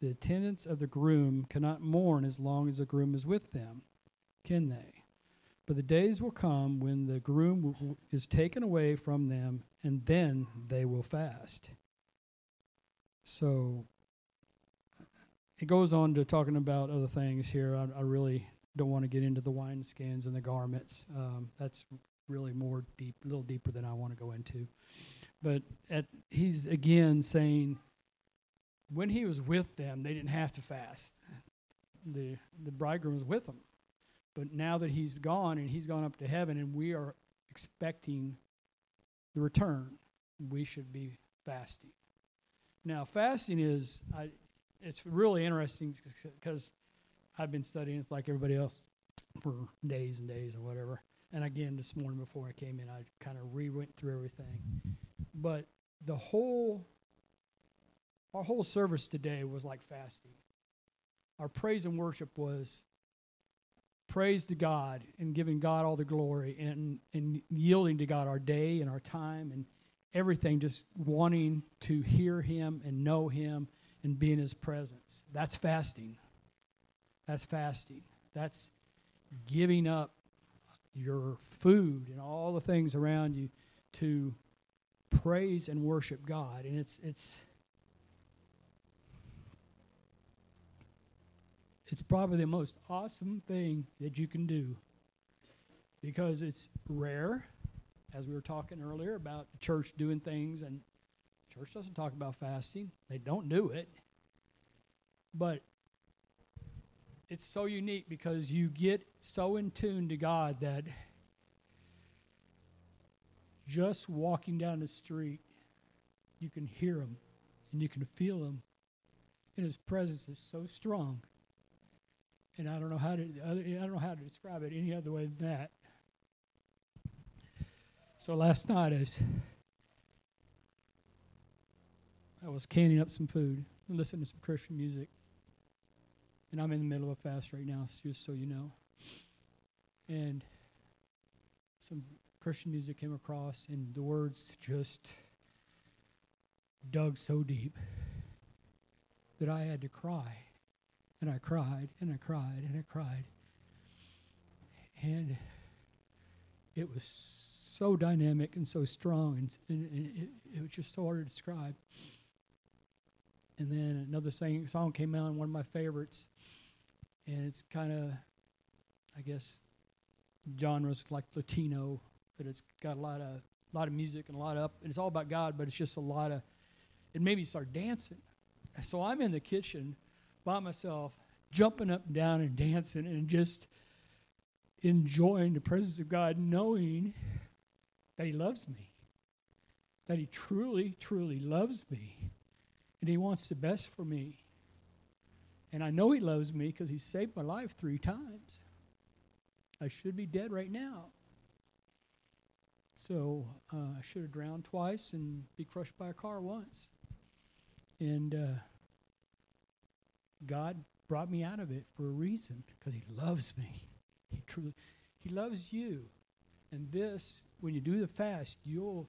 K: The attendants of the groom cannot mourn as long as the groom is with them, can they? But the days will come when the groom is taken away from them, and then they will fast. So it goes on to talking about other things here. I, I really don't want to get into the wineskins and the garments. Um, that's really more deep, a little deeper than I want to go into. But at, he's again saying, when he was with them, they didn't have to fast. The the bridegroom was with them. But now that he's gone and he's gone up to heaven and we are expecting the return, we should be fasting. Now, fasting is I, it's really interesting because I've been studying it like everybody else for days and days and whatever. And again, this morning before I came in, I kind of re went through everything. But the whole, our whole service today was like fasting. Our praise and worship was praise to God and giving God all the glory and, and yielding to God our day and our time and everything, just wanting to hear Him and know Him and be in His presence. That's fasting. That's fasting. That's giving up your food and all the things around you to praise and worship God. And it's it's it's probably the most awesome thing that you can do because it's rare as we were talking earlier about the church doing things and church doesn't talk about fasting. They don't do it. But it's so unique because you get so in tune to god that just walking down the street you can hear him and you can feel him and his presence is so strong. And i don't know how to i don't know how to describe it any other way than that. So last night, as I was canning up some food and listening to some Christian music, and I'm in the middle of a fast right now, just so you know. And some Christian music came across, and the words just dug so deep that I had to cry. And I cried, and I cried, and I cried. And it was so dynamic and so strong, and, and, it, it, was just so hard to describe. And then another sing, song came out, one of my favorites, and it's kind of, I guess, genres like Latino, but it's got a lot of lot of music and a lot of up, and it's all about God, but it's just a lot of. It made me start dancing, so I'm in the kitchen by myself, jumping up and down and dancing, and just enjoying the presence of God, knowing that He loves me, that He truly, truly loves me, and He wants the best for me. And I know He loves me because He saved my life three times. I should be dead right now. So uh, I should have drowned twice and be crushed by a car once. And uh, God brought me out of it for a reason because He loves me. He truly, He loves you. And this when you do the fast, you'll,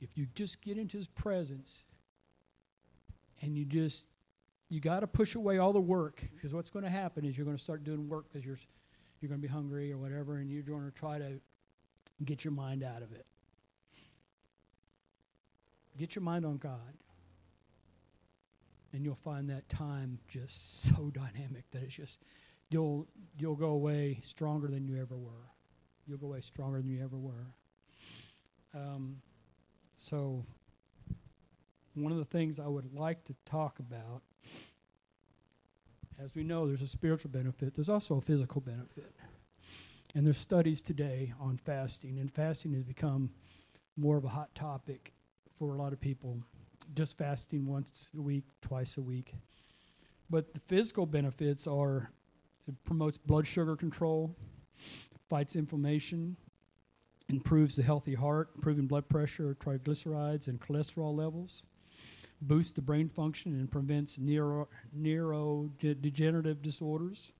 K: if you just get into His presence and you just, you got to push away all the work because what's going to happen is you're going to start doing work because you're, you're going to be hungry or whatever, and you're going to try to get your mind out of it. Get your mind on God. And you'll find that time just (laughs) so dynamic that it's just you'll you'll go away stronger than you ever were you'll go away stronger than you ever were. Um, so, one of the things I would like to talk about, as we know, there's a spiritual benefit, there's also a physical benefit. And there's studies today on fasting, and fasting has become more of a hot topic for a lot of people. Just fasting once a week, twice a week. But the physical benefits are it promotes blood sugar control, fights inflammation, improves the healthy heart, improving blood pressure, triglycerides, and cholesterol levels, boosts the brain function, and prevents neuro, neurodegenerative disorders.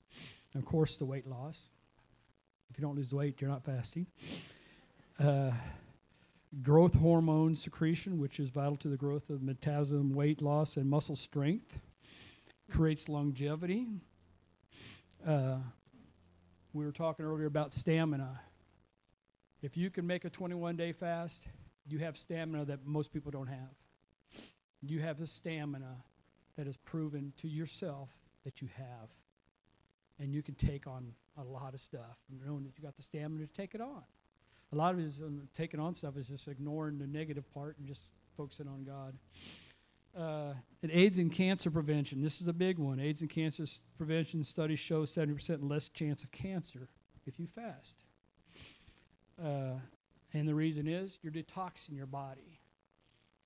K: Of course, the weight loss. If you don't lose weight, you're not fasting. Uh, growth hormone secretion, which is vital to the growth of metabolism, weight loss, and muscle strength, creates longevity. Uh, we were talking earlier about stamina. If you can make a 21 day fast, you have stamina that most people don't have. You have the stamina that is proven to yourself that you have. And you can take on a lot of stuff, knowing that you got the stamina to take it on. A lot of it is um, taking on stuff is just ignoring the negative part and just focusing on God. Uh, AIDS and cancer prevention. This is a big one. AIDS and cancer prevention studies show 70% less chance of cancer if you fast. Uh, and the reason is you're detoxing your body.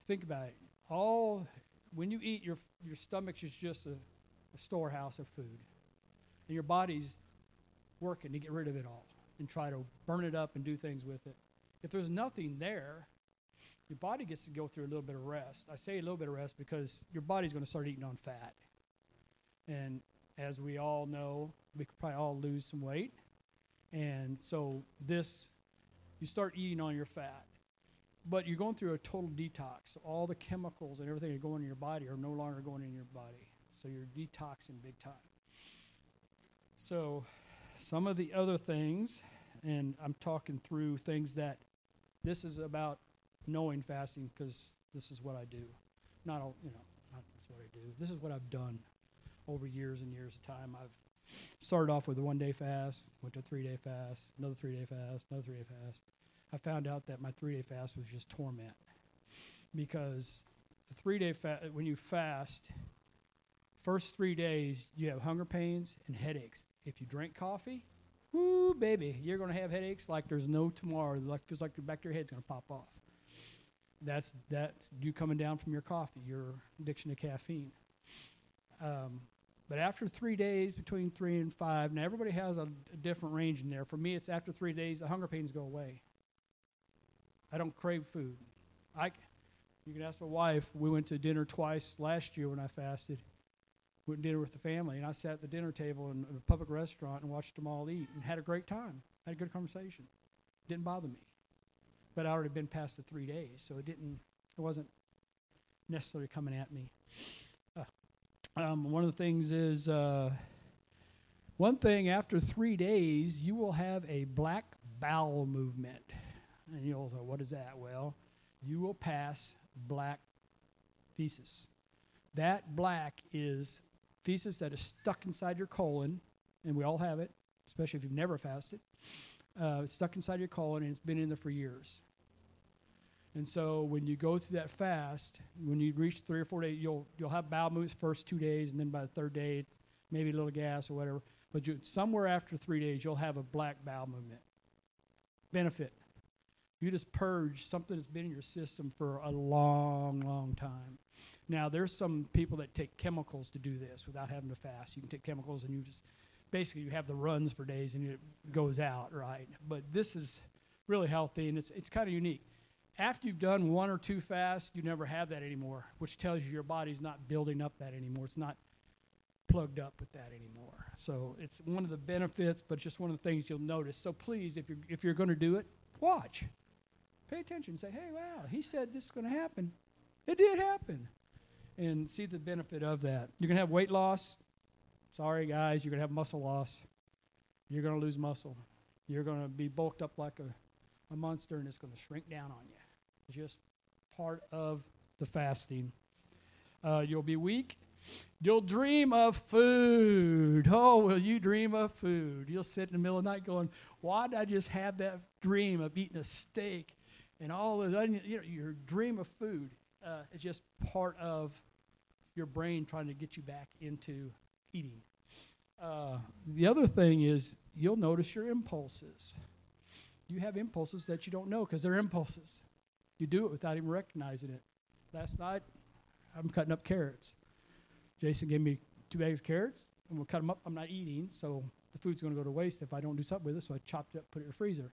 K: Think about it. All when you eat, your your stomach is just a, a storehouse of food, and your body's working to get rid of it all and try to burn it up and do things with it. If there's nothing there, your body gets to go through a little bit of rest. I say a little bit of rest because your body's going to start eating on fat. And as we all know, we could probably all lose some weight. And so this, you start eating on your fat. But you're going through a total detox. All the chemicals and everything that go in your body are no longer going in your body. So you're detoxing big time. So some of the other things, and I'm talking through things that this is about knowing fasting because this is what I do. Not all, you know, not that's what I do. This is what I've done over years and years of time. I've started off with a one day fast, went to a three day fast, another three day fast, another three day fast. I found out that my three day fast was just torment because the three day fast, when you fast, first three days you have hunger pains and headaches. If you drink coffee, whoo, baby, you're to have headaches like there's no tomorrow. Like feels like the back of your head's to pop off. That's that's you coming down from your coffee, your addiction to caffeine. Um, but after three days, between three and five, now everybody has a, a different range in there. For me, it's after three days, the hunger pains go away. I don't crave food. I, you can ask my wife. We went to dinner twice last year when I fasted. Went to dinner with the family, and I sat at the dinner table in a public restaurant and watched them all eat and had a great time. Had a good conversation. Didn't bother me. But I already been past the three days, so it didn't. It wasn't necessarily coming at me. Uh, um, one of the things is uh, one thing after three days, you will have a black bowel movement. And you'll say, what is that? Well, you will pass black feces. That black is feces that is stuck inside your colon, and we all have it, especially if you've never fasted. Uh, it's stuck inside your colon, and it's been in there for years. And so when you go through that fast, when you reach three or four days, you'll you'll have bowel movements first two days, and then by the third day, maybe a little gas or whatever. But you, somewhere after three days, you'll have a black bowel movement. Benefit. You just purge something that's been in your system for a long, long time. Now, there's some people that take chemicals to do this without having to fast. You can take chemicals and you just basically you have the runs for days and it goes out, right? But this is really healthy and it's it's kind of unique. After you've done one or two fasts, you never have that anymore, which tells you your body's not building up that anymore. It's not plugged up with that anymore. So it's one of the benefits, but just one of the things you'll notice. So please, if you're if you're going to do it, watch, pay attention, and say, "Hey, wow, he said this is going to happen. It did happen," and see the benefit of that. You're going to have weight loss. Sorry, guys, you're going to have muscle loss. You're going to lose muscle. You're going to be bulked up like a, a monster, and it's going to shrink down on you. It's just part of the fasting. Uh, you'll be weak. You'll dream of food. Oh, will you dream of food? You'll sit in the middle of the night going, Why did I just have that dream of eating a steak and all onion-" You know, your dream of food uh, is just part of your brain trying to get you back into eating. Uh, the other thing is you'll notice your impulses. You have impulses that you don't know because they're impulses. You do it without even recognizing it. Last night, I'm cutting up carrots. Jason gave me two bags of carrots. I'm gonna cut them up. I'm not eating, so the food's gonna go to waste if I don't do something with it. So I chopped it up, put it in the freezer.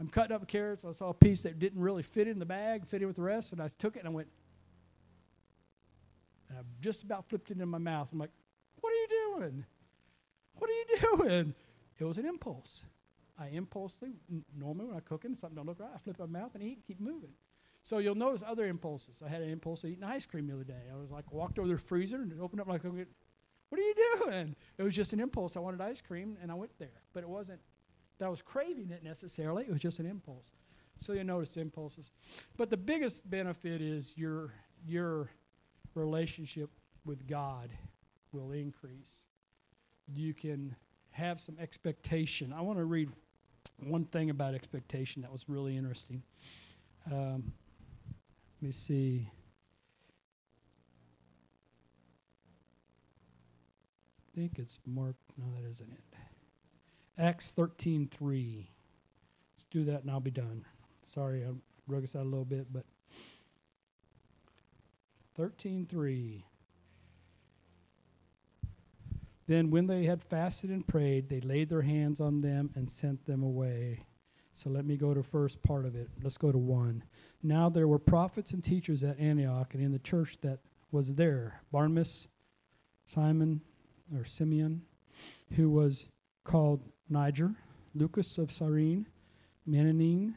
K: I'm cutting up carrots. I saw a piece that didn't really fit in the bag, fit in with the rest, and I took it and I went. And I just about flipped it in my mouth. I'm like, "What are you doing? What are you doing?" It was an impulse. I impulsively, normally when I'm cooking, something don't look right, I flip my mouth and eat and keep moving. So you'll notice other impulses. I had an impulse of eating ice cream the other day. I was like, walked over to the freezer and it opened up like, what are you doing? It was just an impulse. I wanted ice cream and I went there. But it wasn't that I was craving it necessarily. It was just an impulse. So you notice impulses. But the biggest benefit is your your relationship with God will increase. You can have some expectation. I want to read one thing about expectation that was really interesting. Um, let me see. I think it's Mark. No, that isn't it. Acts thirteen three. Let's do that and I'll be done. Sorry, I drug us out a little bit, but thirteen three. Then, when they had fasted and prayed, they laid their hands on them and sent them away. So let me go to first part of it. Let's go to one. Now there were prophets and teachers at Antioch and in the church that was there Barnabas, Simon or Simeon, who was called Niger, Lucas of Cyrene, Manaen,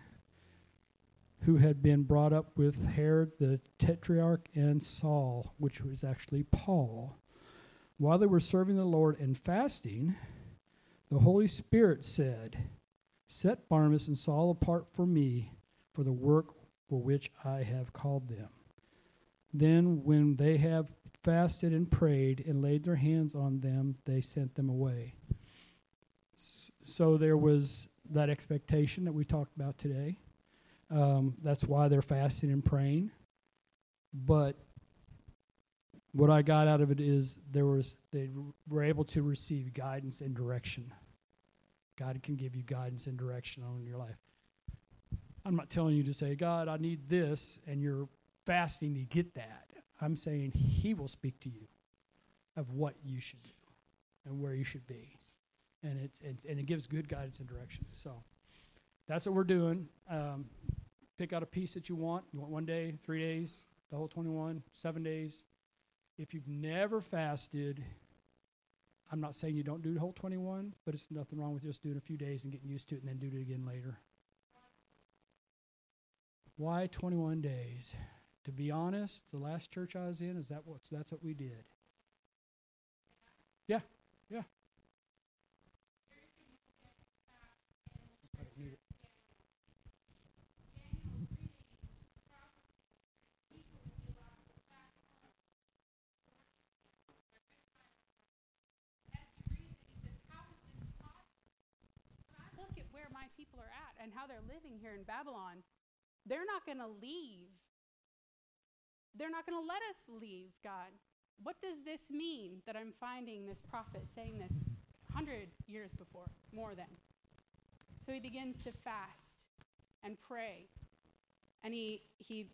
K: who had been brought up with Herod the Tetrarch, and Saul, which was actually Paul. While they were serving the Lord and fasting, the Holy Spirit said, Set Barnabas and Saul apart for me for the work for which I have called them. Then, when they have fasted and prayed and laid their hands on them, they sent them away. So there was that expectation that we talked about today. Um, that's why they're fasting and praying. But what I got out of it is there was they were able to receive guidance and direction. God can give you guidance and direction on your life. I'm not telling you to say, God, I need this, and you're fasting to get that. I'm saying He will speak to you of what you should do and where you should be. And, it's and it gives good guidance and direction. So that's what we're doing. Um, pick out a piece that you want. You want one day, three days, the whole 21, seven days. If you've never fasted, I'm not saying you don't do the whole 21, but it's nothing wrong with just doing a few days and getting used to it and then do it again later. Why 21 days? To be honest, the last church I was in is that what that's what we did. Yeah, yeah.
G: Look at where my people are at and how they're living here in Babylon. They're not going to leave. They're not going to let us leave, God. What does this mean that I'm finding this prophet saying this 100 years before, more than? So he begins to fast and pray. And he, he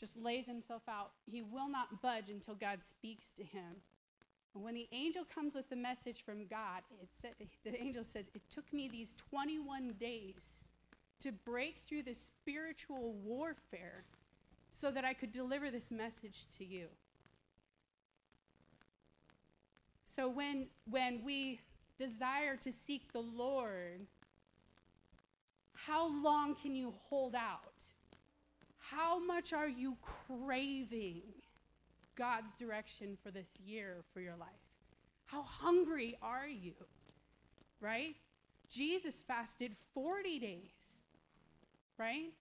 G: just lays himself out. He will not budge until God speaks to him. And when the angel comes with the message from God, it said, the angel says, It took me these 21 days to break through the spiritual warfare so that I could deliver this message to you. So when, when we desire to seek the Lord, how long can you hold out? How much are you craving God's direction for this year for your life? How hungry are you? Right? Jesus fasted 40 days. Right?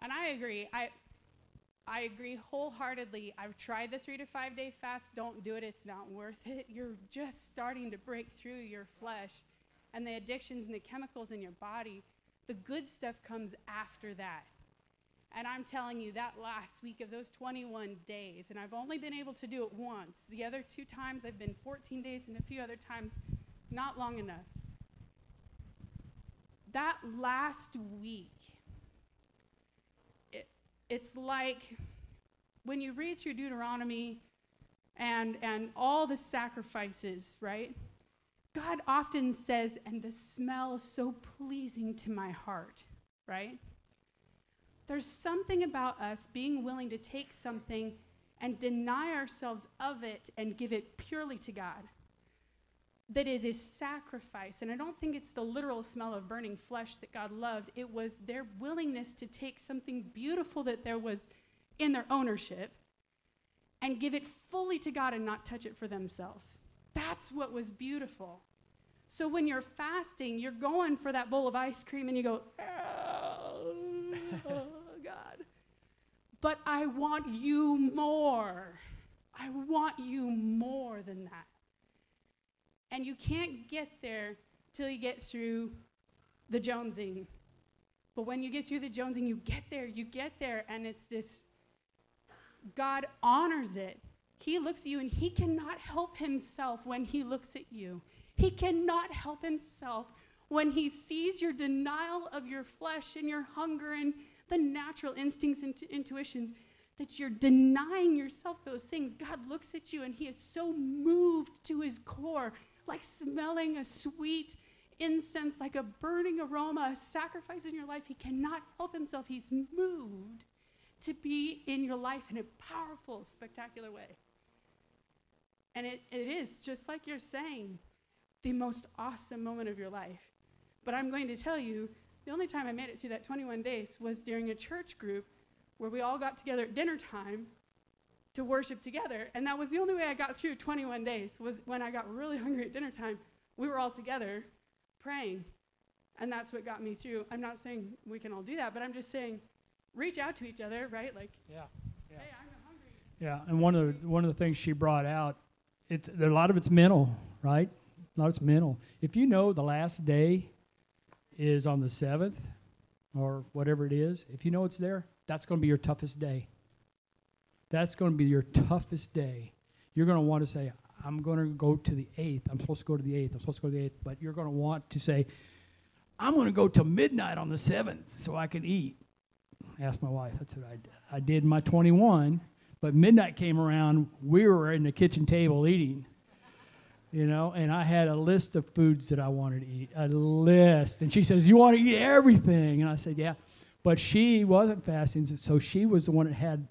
G: And I agree. I I agree wholeheartedly. I've tried the 3 to 5 day fast. Don't do it. It's not worth it. You're just starting to break through your flesh and the addictions and the chemicals in your body. The good stuff comes after that. And I'm telling you, that last week of those 21 days, and I've only been able to do it once. The other two times I've been 14 days, and a few other times not long enough. That last week, it, it's like when you read through Deuteronomy and, and all the sacrifices, right? God often says, and the smell is so pleasing to my heart, right? There's something about us being willing to take something and deny ourselves of it and give it purely to God that is a sacrifice. And I don't think it's the literal smell of burning flesh that God loved. It was their willingness to take something beautiful that there was in their ownership and give it fully to God and not touch it for themselves. That's what was beautiful. So when you're fasting, you're going for that bowl of ice cream and you go, oh, (laughs) God. But I want you more. I want you more than that. And you can't get there till you get through the jonesing. But when you get through the jonesing, you get there, you get there, and it's this God honors it. He looks at you and he cannot help himself when he looks at you. He cannot help himself when he sees your denial of your flesh and your hunger and the natural instincts and intuitions that you're denying yourself those things. God looks at you and he is so moved to his core, like smelling a sweet incense, like a burning aroma, a sacrifice in your life. He cannot help himself. He's moved to be in your life in a powerful, spectacular way. And it, it is, just like you're saying, the most awesome moment of your life. But I'm going to tell you, the only time I made it through that 21 days was during a church group where we all got together at dinner time to worship together. And that was the only way I got through 21 days was when I got really (laughs) hungry at dinner time. We were all together praying. And that's what got me through. I'm not saying we can all do that, but I'm just saying reach out to each other, right? Like,
K: yeah, yeah.
G: hey, I'm hungry.
K: Yeah, and one of the, one of the things she brought out, it's a lot of it's mental, right? A lot of it's mental. If you know the last day is on the seventh, or whatever it is, if you know it's there, that's going to be your toughest day. That's going to be your toughest day. You're going to want to say, I'm going to go to the eighth. I'm supposed to go to the eighth. I'm supposed to go to the eighth. But you're going to want to say, I'm going to go till midnight on the seventh so I can eat asked my wife. That's what I. I did my 21, but midnight came around. We were in the kitchen table eating, you know, and I had a list of foods that I wanted to eat, a list. And she says, You want to eat everything? And I said, Yeah. But she wasn't fasting, so she was the one that had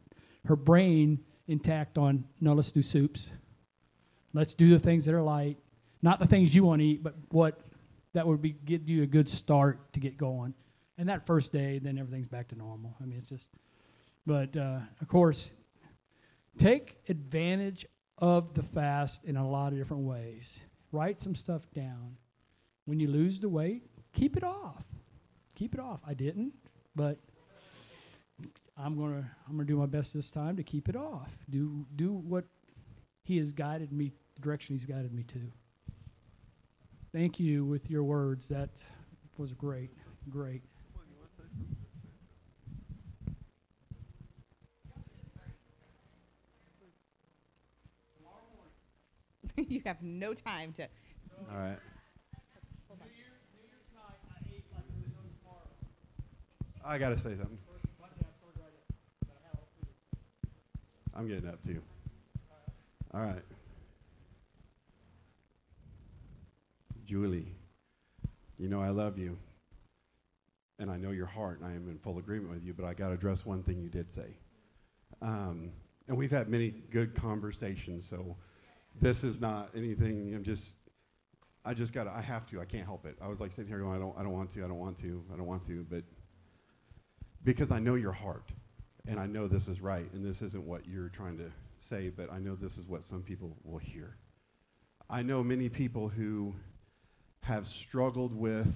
K: her brain intact on, no, let's do soups. Let's do the things that are light, not the things you want to eat, but what that would be give you a good start to get going and that first day, then everything's back to normal. I mean, it's just, but uh, of course, take advantage of the fast in a lot of different ways. Write some stuff down. When you lose the weight, keep it off. Keep it off. I didn't, but I'm gonna I'm gonna do my best this time to keep it off. Do do what He has guided me, the direction He's guided me to. Thank you with your words. That was great, great. (laughs)
C: you have no time to.
L: All right. I got to say something. I'm getting up too. All right. Julie, you know I love you. And I know your heart, and I am in full agreement with you, but I got to address one thing you did say. Um, and we've had many good conversations, so this is not anything. I'm just, I just got. to I have to. I can't help it. I was like sitting here going, I don't, I don't want to. I don't want to. I don't want to. But because I know your heart, and I know this is right, and this isn't what you're trying to say, but I know this is what some people will hear. I know many people who have struggled with.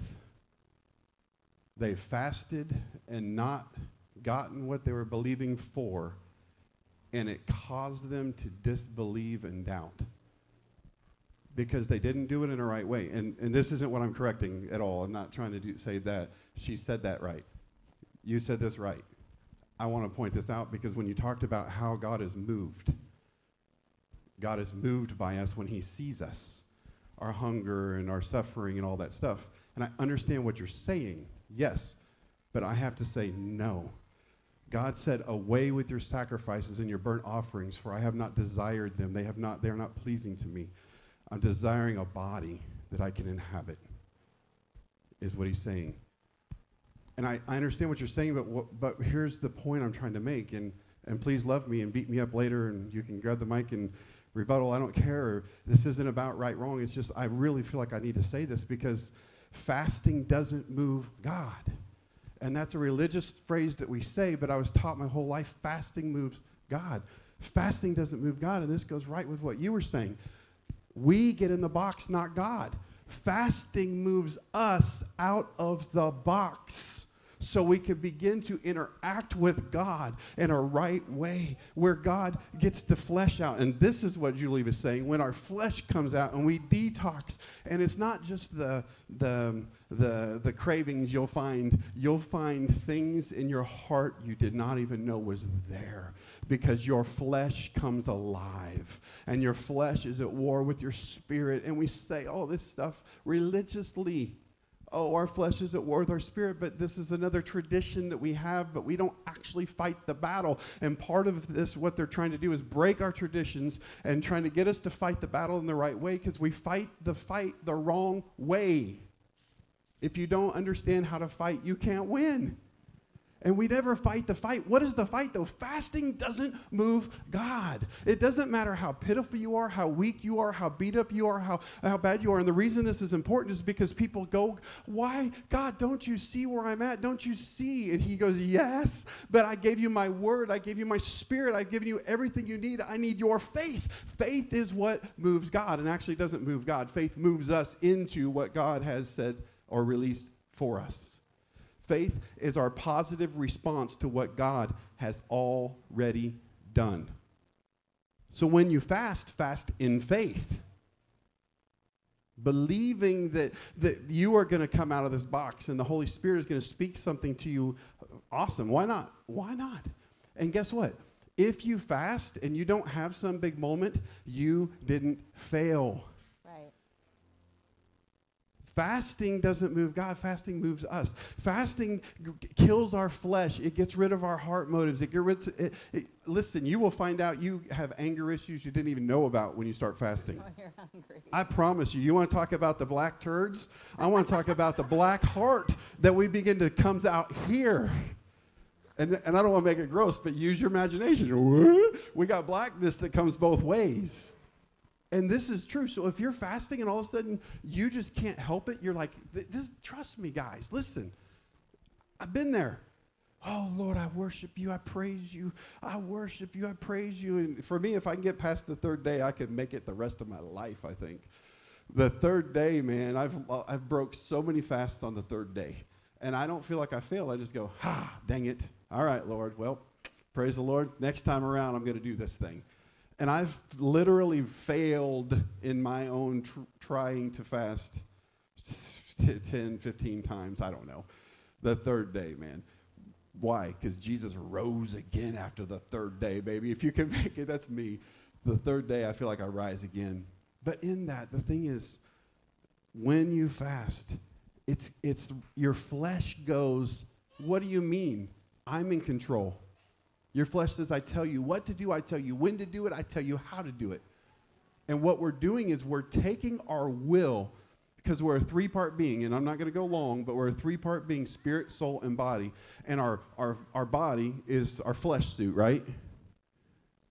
L: They fasted and not gotten what they were believing for and it caused them to disbelieve and doubt because they didn't do it in the right way. And, and this isn't what I'm correcting at all. I'm not trying to do, say that. She said that right. You said this right. I want to point this out because when you talked about how God is moved, God is moved by us when He sees us, our hunger and our suffering and all that stuff. And I understand what you're saying, yes, but I have to say no. God said, Away with your sacrifices and your burnt offerings, for I have not desired them. They have not, they are not pleasing to me. I'm desiring a body that I can inhabit, is what he's saying. And I, I understand what you're saying, but, but here's the point I'm trying to make. And, and please love me and beat me up later, and you can grab the mic and rebuttal. I don't care. This isn't about right, wrong. It's just I really feel like I need to say this because fasting doesn't move God. And that's a religious phrase that we say, but I was taught my whole life fasting moves God. Fasting doesn't move God, and this goes right with what you were saying. We get in the box, not God. Fasting moves us out of the box so we can begin to interact with God in a right way where God gets the flesh out. And this is what Julie was saying when our flesh comes out and we detox, and it's not just the, the, the, the cravings you'll find, you'll find things in your heart you did not even know was there because your flesh comes alive and your flesh is at war with your spirit. And we say all this stuff religiously. Oh, our flesh is at war with our spirit, but this is another tradition that we have, but we don't actually fight the battle. And part of this, what they're trying to do is break our traditions and trying to get us to fight the battle in the right way because we fight the fight the wrong way. If you don't understand how to fight, you can't win and we never fight the fight. What is the fight though? Fasting doesn't move God. It doesn't matter how pitiful you are, how weak you are, how beat up you are, how, how bad you are. And the reason this is important is because people go, Why, God, don't you see where I'm at? Don't you see? And He goes, Yes, but I gave you my word. I gave you my spirit. I've given you everything you need. I need your faith. Faith is what moves God, and actually doesn't move God. Faith moves us into what God has said or released for us. Faith is our positive response to what God has already done. So when you fast, fast in faith. Believing that, that you are going to come out of this box and the Holy Spirit is going to speak something to you. Awesome. Why not? Why not? And guess what? If you fast and you don't have some big moment, you didn't fail. Fasting doesn't move God, fasting moves us. Fasting g- kills our flesh, it gets rid of our heart motives. It gets rid of, it, it, listen, you will find out you have anger issues you didn't even know about when you start fasting.
C: Oh, hungry.
L: I promise you. You want to talk about the black turds? I want to talk about the black heart that we begin to comes out here. And, and I don't want to make it gross, but use your imagination. We got blackness that comes both ways. And this is true. So if you're fasting and all of a sudden you just can't help it, you're like, this, trust me, guys, listen. I've been there. Oh, Lord, I worship you. I praise you. I worship you. I praise you. And for me, if I can get past the third day, I can make it the rest of my life, I think. The third day, man, I've, I've broke so many fasts on the third day. And I don't feel like I fail. I just go, ha, dang it. All right, Lord. Well, praise the Lord. Next time around, I'm going to do this thing. And I've literally failed in my own tr- trying to fast 10, 15 times. I don't know. The third day, man. Why? Because Jesus rose again after the third day, baby. If you can make it, that's me. The third day, I feel like I rise again. But in that, the thing is, when you fast, it's, it's your flesh goes, What do you mean? I'm in control. Your flesh says, I tell you what to do, I tell you when to do it, I tell you how to do it. And what we're doing is we're taking our will, because we're a three part being, and I'm not going to go long, but we're a three part being spirit, soul, and body. And our, our, our body is our flesh suit, right?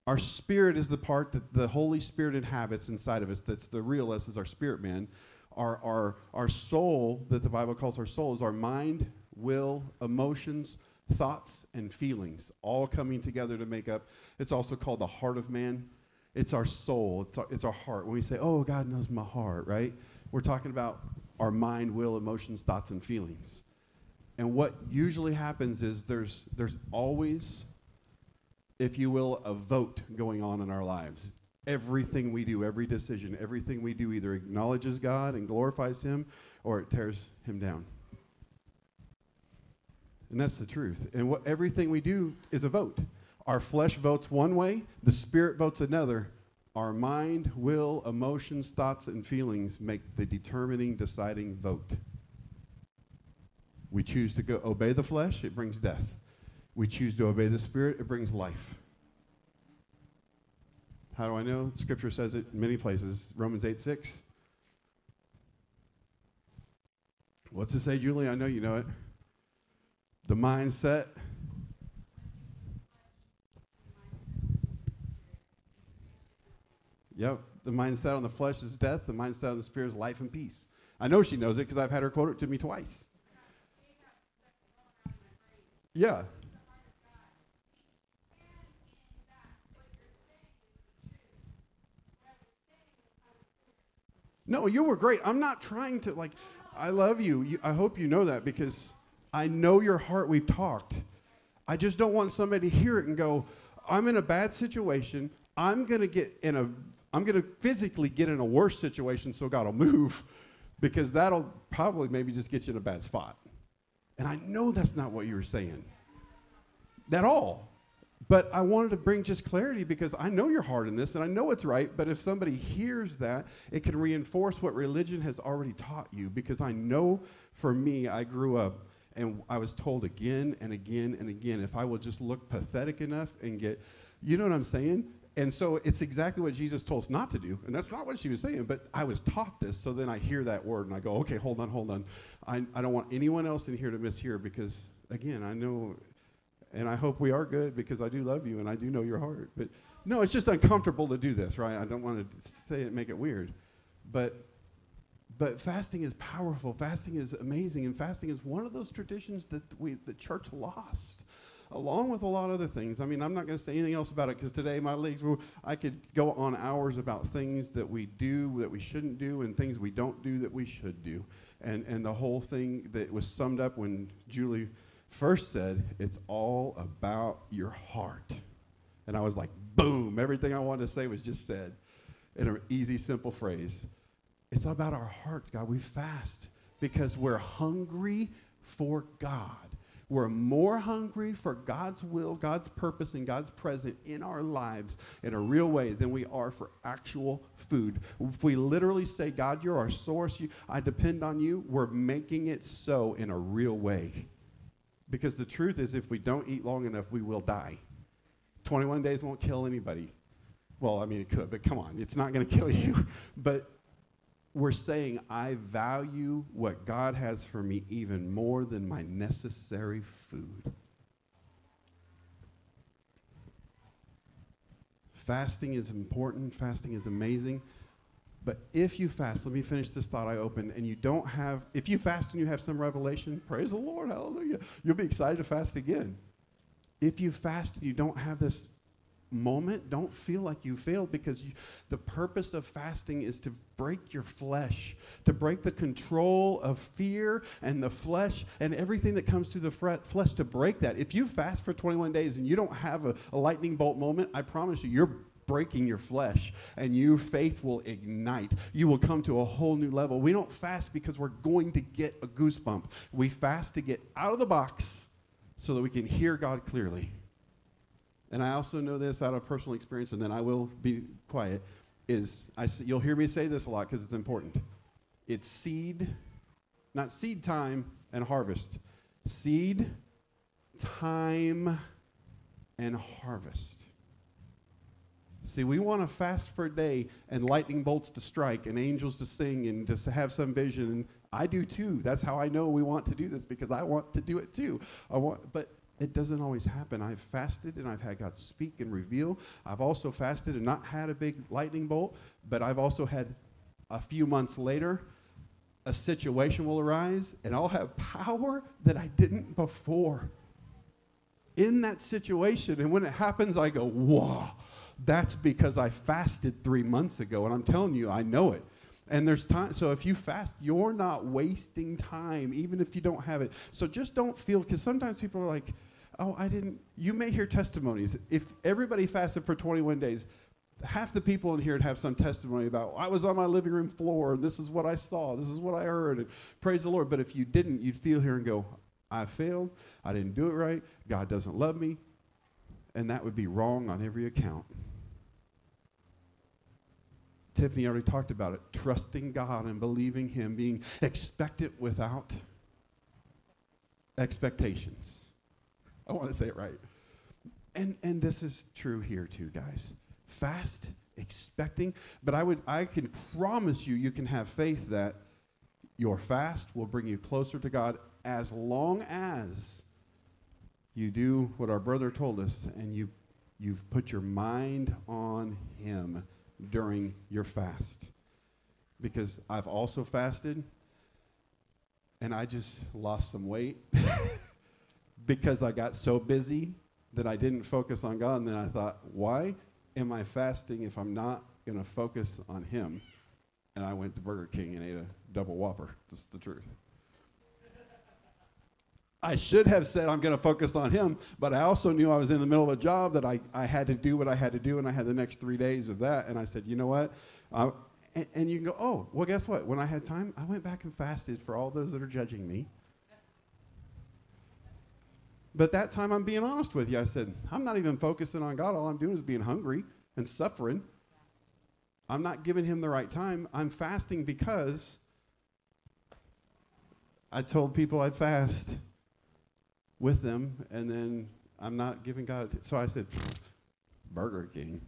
L: Our spirit is the part that the Holy Spirit inhabits inside of us. That's the real us, is our spirit man. Our, our, our soul, that the Bible calls our soul, is our mind, will, emotions, thoughts and feelings all coming together to make up. It's also called the heart of man. It's our soul, it's our, it's our heart. When we say, oh, God knows my heart, right? We're talking about our mind, will, emotions, thoughts, and feelings. And what usually happens is there's, there's always, if you will, a vote going on in our lives. Everything we do, every decision, everything we do either acknowledges God and glorifies Him or it tears Him down. And that's the truth. And what everything we do is a vote. Our flesh votes one way, the spirit votes another. Our mind, will, emotions, thoughts, and feelings make the determining, deciding vote. We choose to go obey the flesh, it brings death. We choose to obey the spirit, it brings life. How do I know? Scripture says it in many places. Romans 8 6. What's it say, Julie? I know you know it the mindset. Yep, the mindset on the flesh is death, the mindset on the spirit is life and peace. I know she knows it because I've had her quote it to me twice. Yeah. No, you were great. I'm not trying to like I love you. you I hope you know that because I know your heart. We've talked. I just don't want somebody to hear it and go, I'm in a bad situation. I'm going to get in a, I'm going to physically get in a worse situation so God will move because that'll probably maybe just get you in a bad spot. And I know that's not what you were saying at all. But I wanted to bring just clarity because I know your heart in this and I know it's right. But if somebody hears that, it can reinforce what religion has already taught you. Because I know for me, I grew up and I was told again and again and again if I will just look pathetic enough and get, you know what I'm saying? And so it's exactly what Jesus told us not to do. And that's not what she was saying, but I was taught this. So then I hear that word and I go, okay, hold on, hold on. I, I don't want anyone else in here to mishear because, again, I know and I hope we are good because I do love you and I do know your heart. But no, it's just uncomfortable to do this, right? I don't want to say it, make it weird. But but fasting is powerful. Fasting is amazing, and fasting is one of those traditions that we the church lost, along with a lot of other things. I mean, I'm not going to say anything else about it because today my legs were. I could go on hours about things that we do that we shouldn't do, and things we don't do that we should do, and and the whole thing that was summed up when Julie first said, It's all about your heart. And I was like, boom, everything I wanted to say was just said in an easy, simple phrase. It's about our hearts, God. We fast because we're hungry for God. We're more hungry for God's will, God's purpose, and God's presence in our lives in a real way than we are for actual food. If we literally say, God, you're our source, you, I depend on you, we're making it so in a real way. Because the truth is, if we don't eat long enough, we will die. 21 days won't kill anybody. Well, I mean, it could, but come on, it's not going (laughs) to kill you. But we're saying, I value what God has for me even more than my necessary food. Fasting is important, fasting is amazing. But if you fast, let me finish this thought I opened, and you don't have, if you fast and you have some revelation, praise the Lord, hallelujah, you'll be excited to fast again. If you fast and you don't have this moment, don't feel like you failed because you, the purpose of fasting is to break your flesh, to break the control of fear and the flesh and everything that comes through the flesh to break that. If you fast for 21 days and you don't have a, a lightning bolt moment, I promise you, you're breaking your flesh and your faith will ignite. You will come to a whole new level. We don't fast because we're going to get a goosebump. We fast to get out of the box so that we can hear God clearly. And I also know this out of personal experience, and then I will be quiet. Is I, you'll hear me say this a lot because it's important. It's seed, not seed time and harvest. Seed, time, and harvest. See, we want to fast for a day and lightning bolts to strike and angels to sing and just have some vision. And I do too. That's how I know we want to do this because I want to do it too. I want, but it doesn't always happen. I've fasted and I've had God speak and reveal. I've also fasted and not had a big lightning bolt, but I've also had a few months later a situation will arise and I'll have power that I didn't before in that situation. And when it happens, I go, whoa that's because I fasted three months ago. And I'm telling you, I know it. And there's time. So if you fast, you're not wasting time, even if you don't have it. So just don't feel, because sometimes people are like, oh, I didn't. You may hear testimonies. If everybody fasted for 21 days, half the people in here would have some testimony about I was on my living room floor and this is what I saw, this is what I heard, and praise the Lord. But if you didn't, you'd feel here and go, I failed, I didn't do it right, God doesn't love me, and that would be wrong on every account. Tiffany already talked about it trusting God and believing Him, being expectant without expectations. I want to say it right. And, and this is true here too, guys. Fast, expecting, but I would I can promise you you can have faith that your fast will bring you closer to God as long as you do what our brother told us and you you've put your mind on him during your fast. Because I've also fasted and I just lost some weight (laughs) because I got so busy that I didn't focus on God. And then I thought, why am I fasting if I'm not going to focus on Him? And I went to Burger King and ate a double Whopper. This is the truth. I should have said I'm going to focus on him, but I also knew I was in the middle of a job that I, I had to do what I had to do, and I had the next three days of that. And I said, you know what? Uh, and, and you can go, oh, well, guess what? When I had time, I went back and fasted for all those that are judging me. But that time, I'm being honest with you. I said, I'm not even focusing on God. All I'm doing is being hungry and suffering. I'm not giving him the right time. I'm fasting because I told people I'd fast with them, and then I'm not giving God. so I said, Burger King.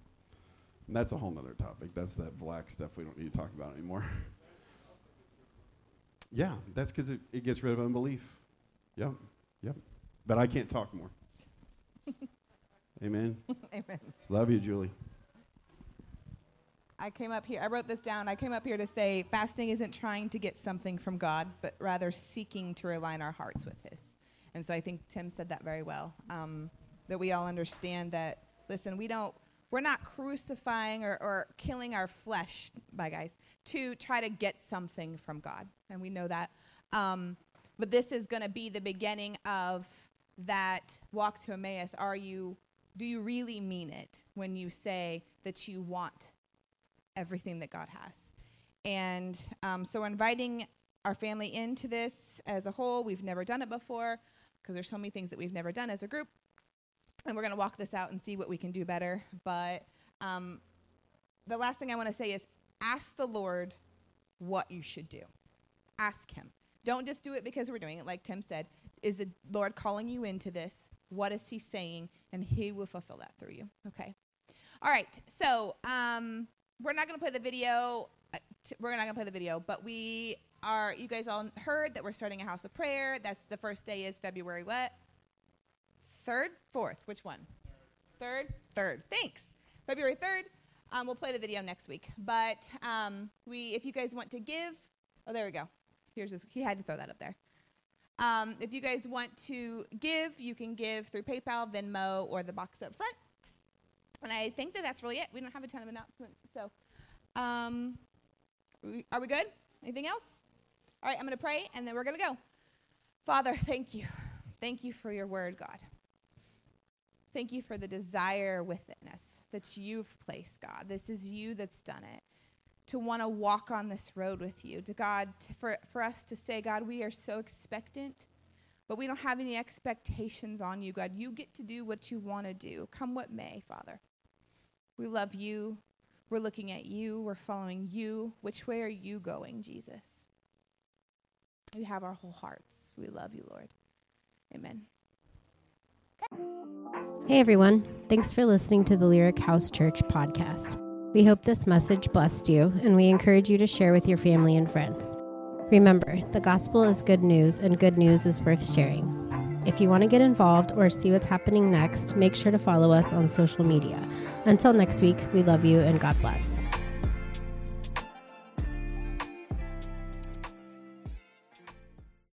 L: And that's a whole other topic. That's that black stuff we don't need to talk about anymore. (laughs) yeah, that's because it, it gets rid of unbelief. Yep. But I can't talk more. (laughs) Amen.
C: Amen.
L: Love you, Julie.
C: I came up here, I wrote this down. I came up here to say fasting isn't trying to get something from God, but rather seeking to realign our hearts with His. And so I think Tim said that very well. Um, that we all understand that, listen, we don't, we're not crucifying or, or killing our flesh, by guys, to try to get something from God. And we know that. Um, but this is going to be the beginning of that walk to Emmaus. Are you, do you really mean it when you say that you want everything that God has? And um, so inviting our family into this as a whole. We've never done it before because there's so many things that we've never done as a group. And we're going to walk this out and see what we can do better. But um, the last thing I want to say is ask the Lord what you should do. Ask Him. Don't just do it because we're doing it, like Tim said. Is the Lord calling you into this? What is He saying? And He will fulfill that through you. Okay. All right. So um, we're not going to play the video. Uh, we're not going to play the video, but we are you guys all heard that we're starting a house of prayer. That's the first day is February what? Third, fourth. Which one? Third, third. Thanks. February third. Um, we'll play the video next week. But um, we, if you guys want to give, oh, there we go. Here's his, he had to throw that up there. Um, if you guys want to give, you can give through PayPal, Venmo, or the box up front. And I think that that's really it. We don't have a ton of announcements. So, um, are we good? Anything else? All right, I'm going to pray and then we're going to go. Father, thank you. Thank you for your word, God. Thank you for the desire within us that you've placed, God. This is you that's done it. To want to walk on this road with you. To God, to, for, for us to say, God, we are so expectant, but we don't have any expectations on you, God. You get to do what you want to do. Come what may, Father. We love you. We're looking at you. We're following you. Which way are you going, Jesus? You have our whole hearts. We love you, Lord. Amen.
A: Hey everyone, thanks for listening to the Lyric House Church podcast. We hope this message blessed you, and we encourage you to share with your family and friends. Remember, the gospel is good news, and good news is worth sharing. If you want to get involved or see what's happening next, make sure to follow us on social media. Until next week, we love you and God bless.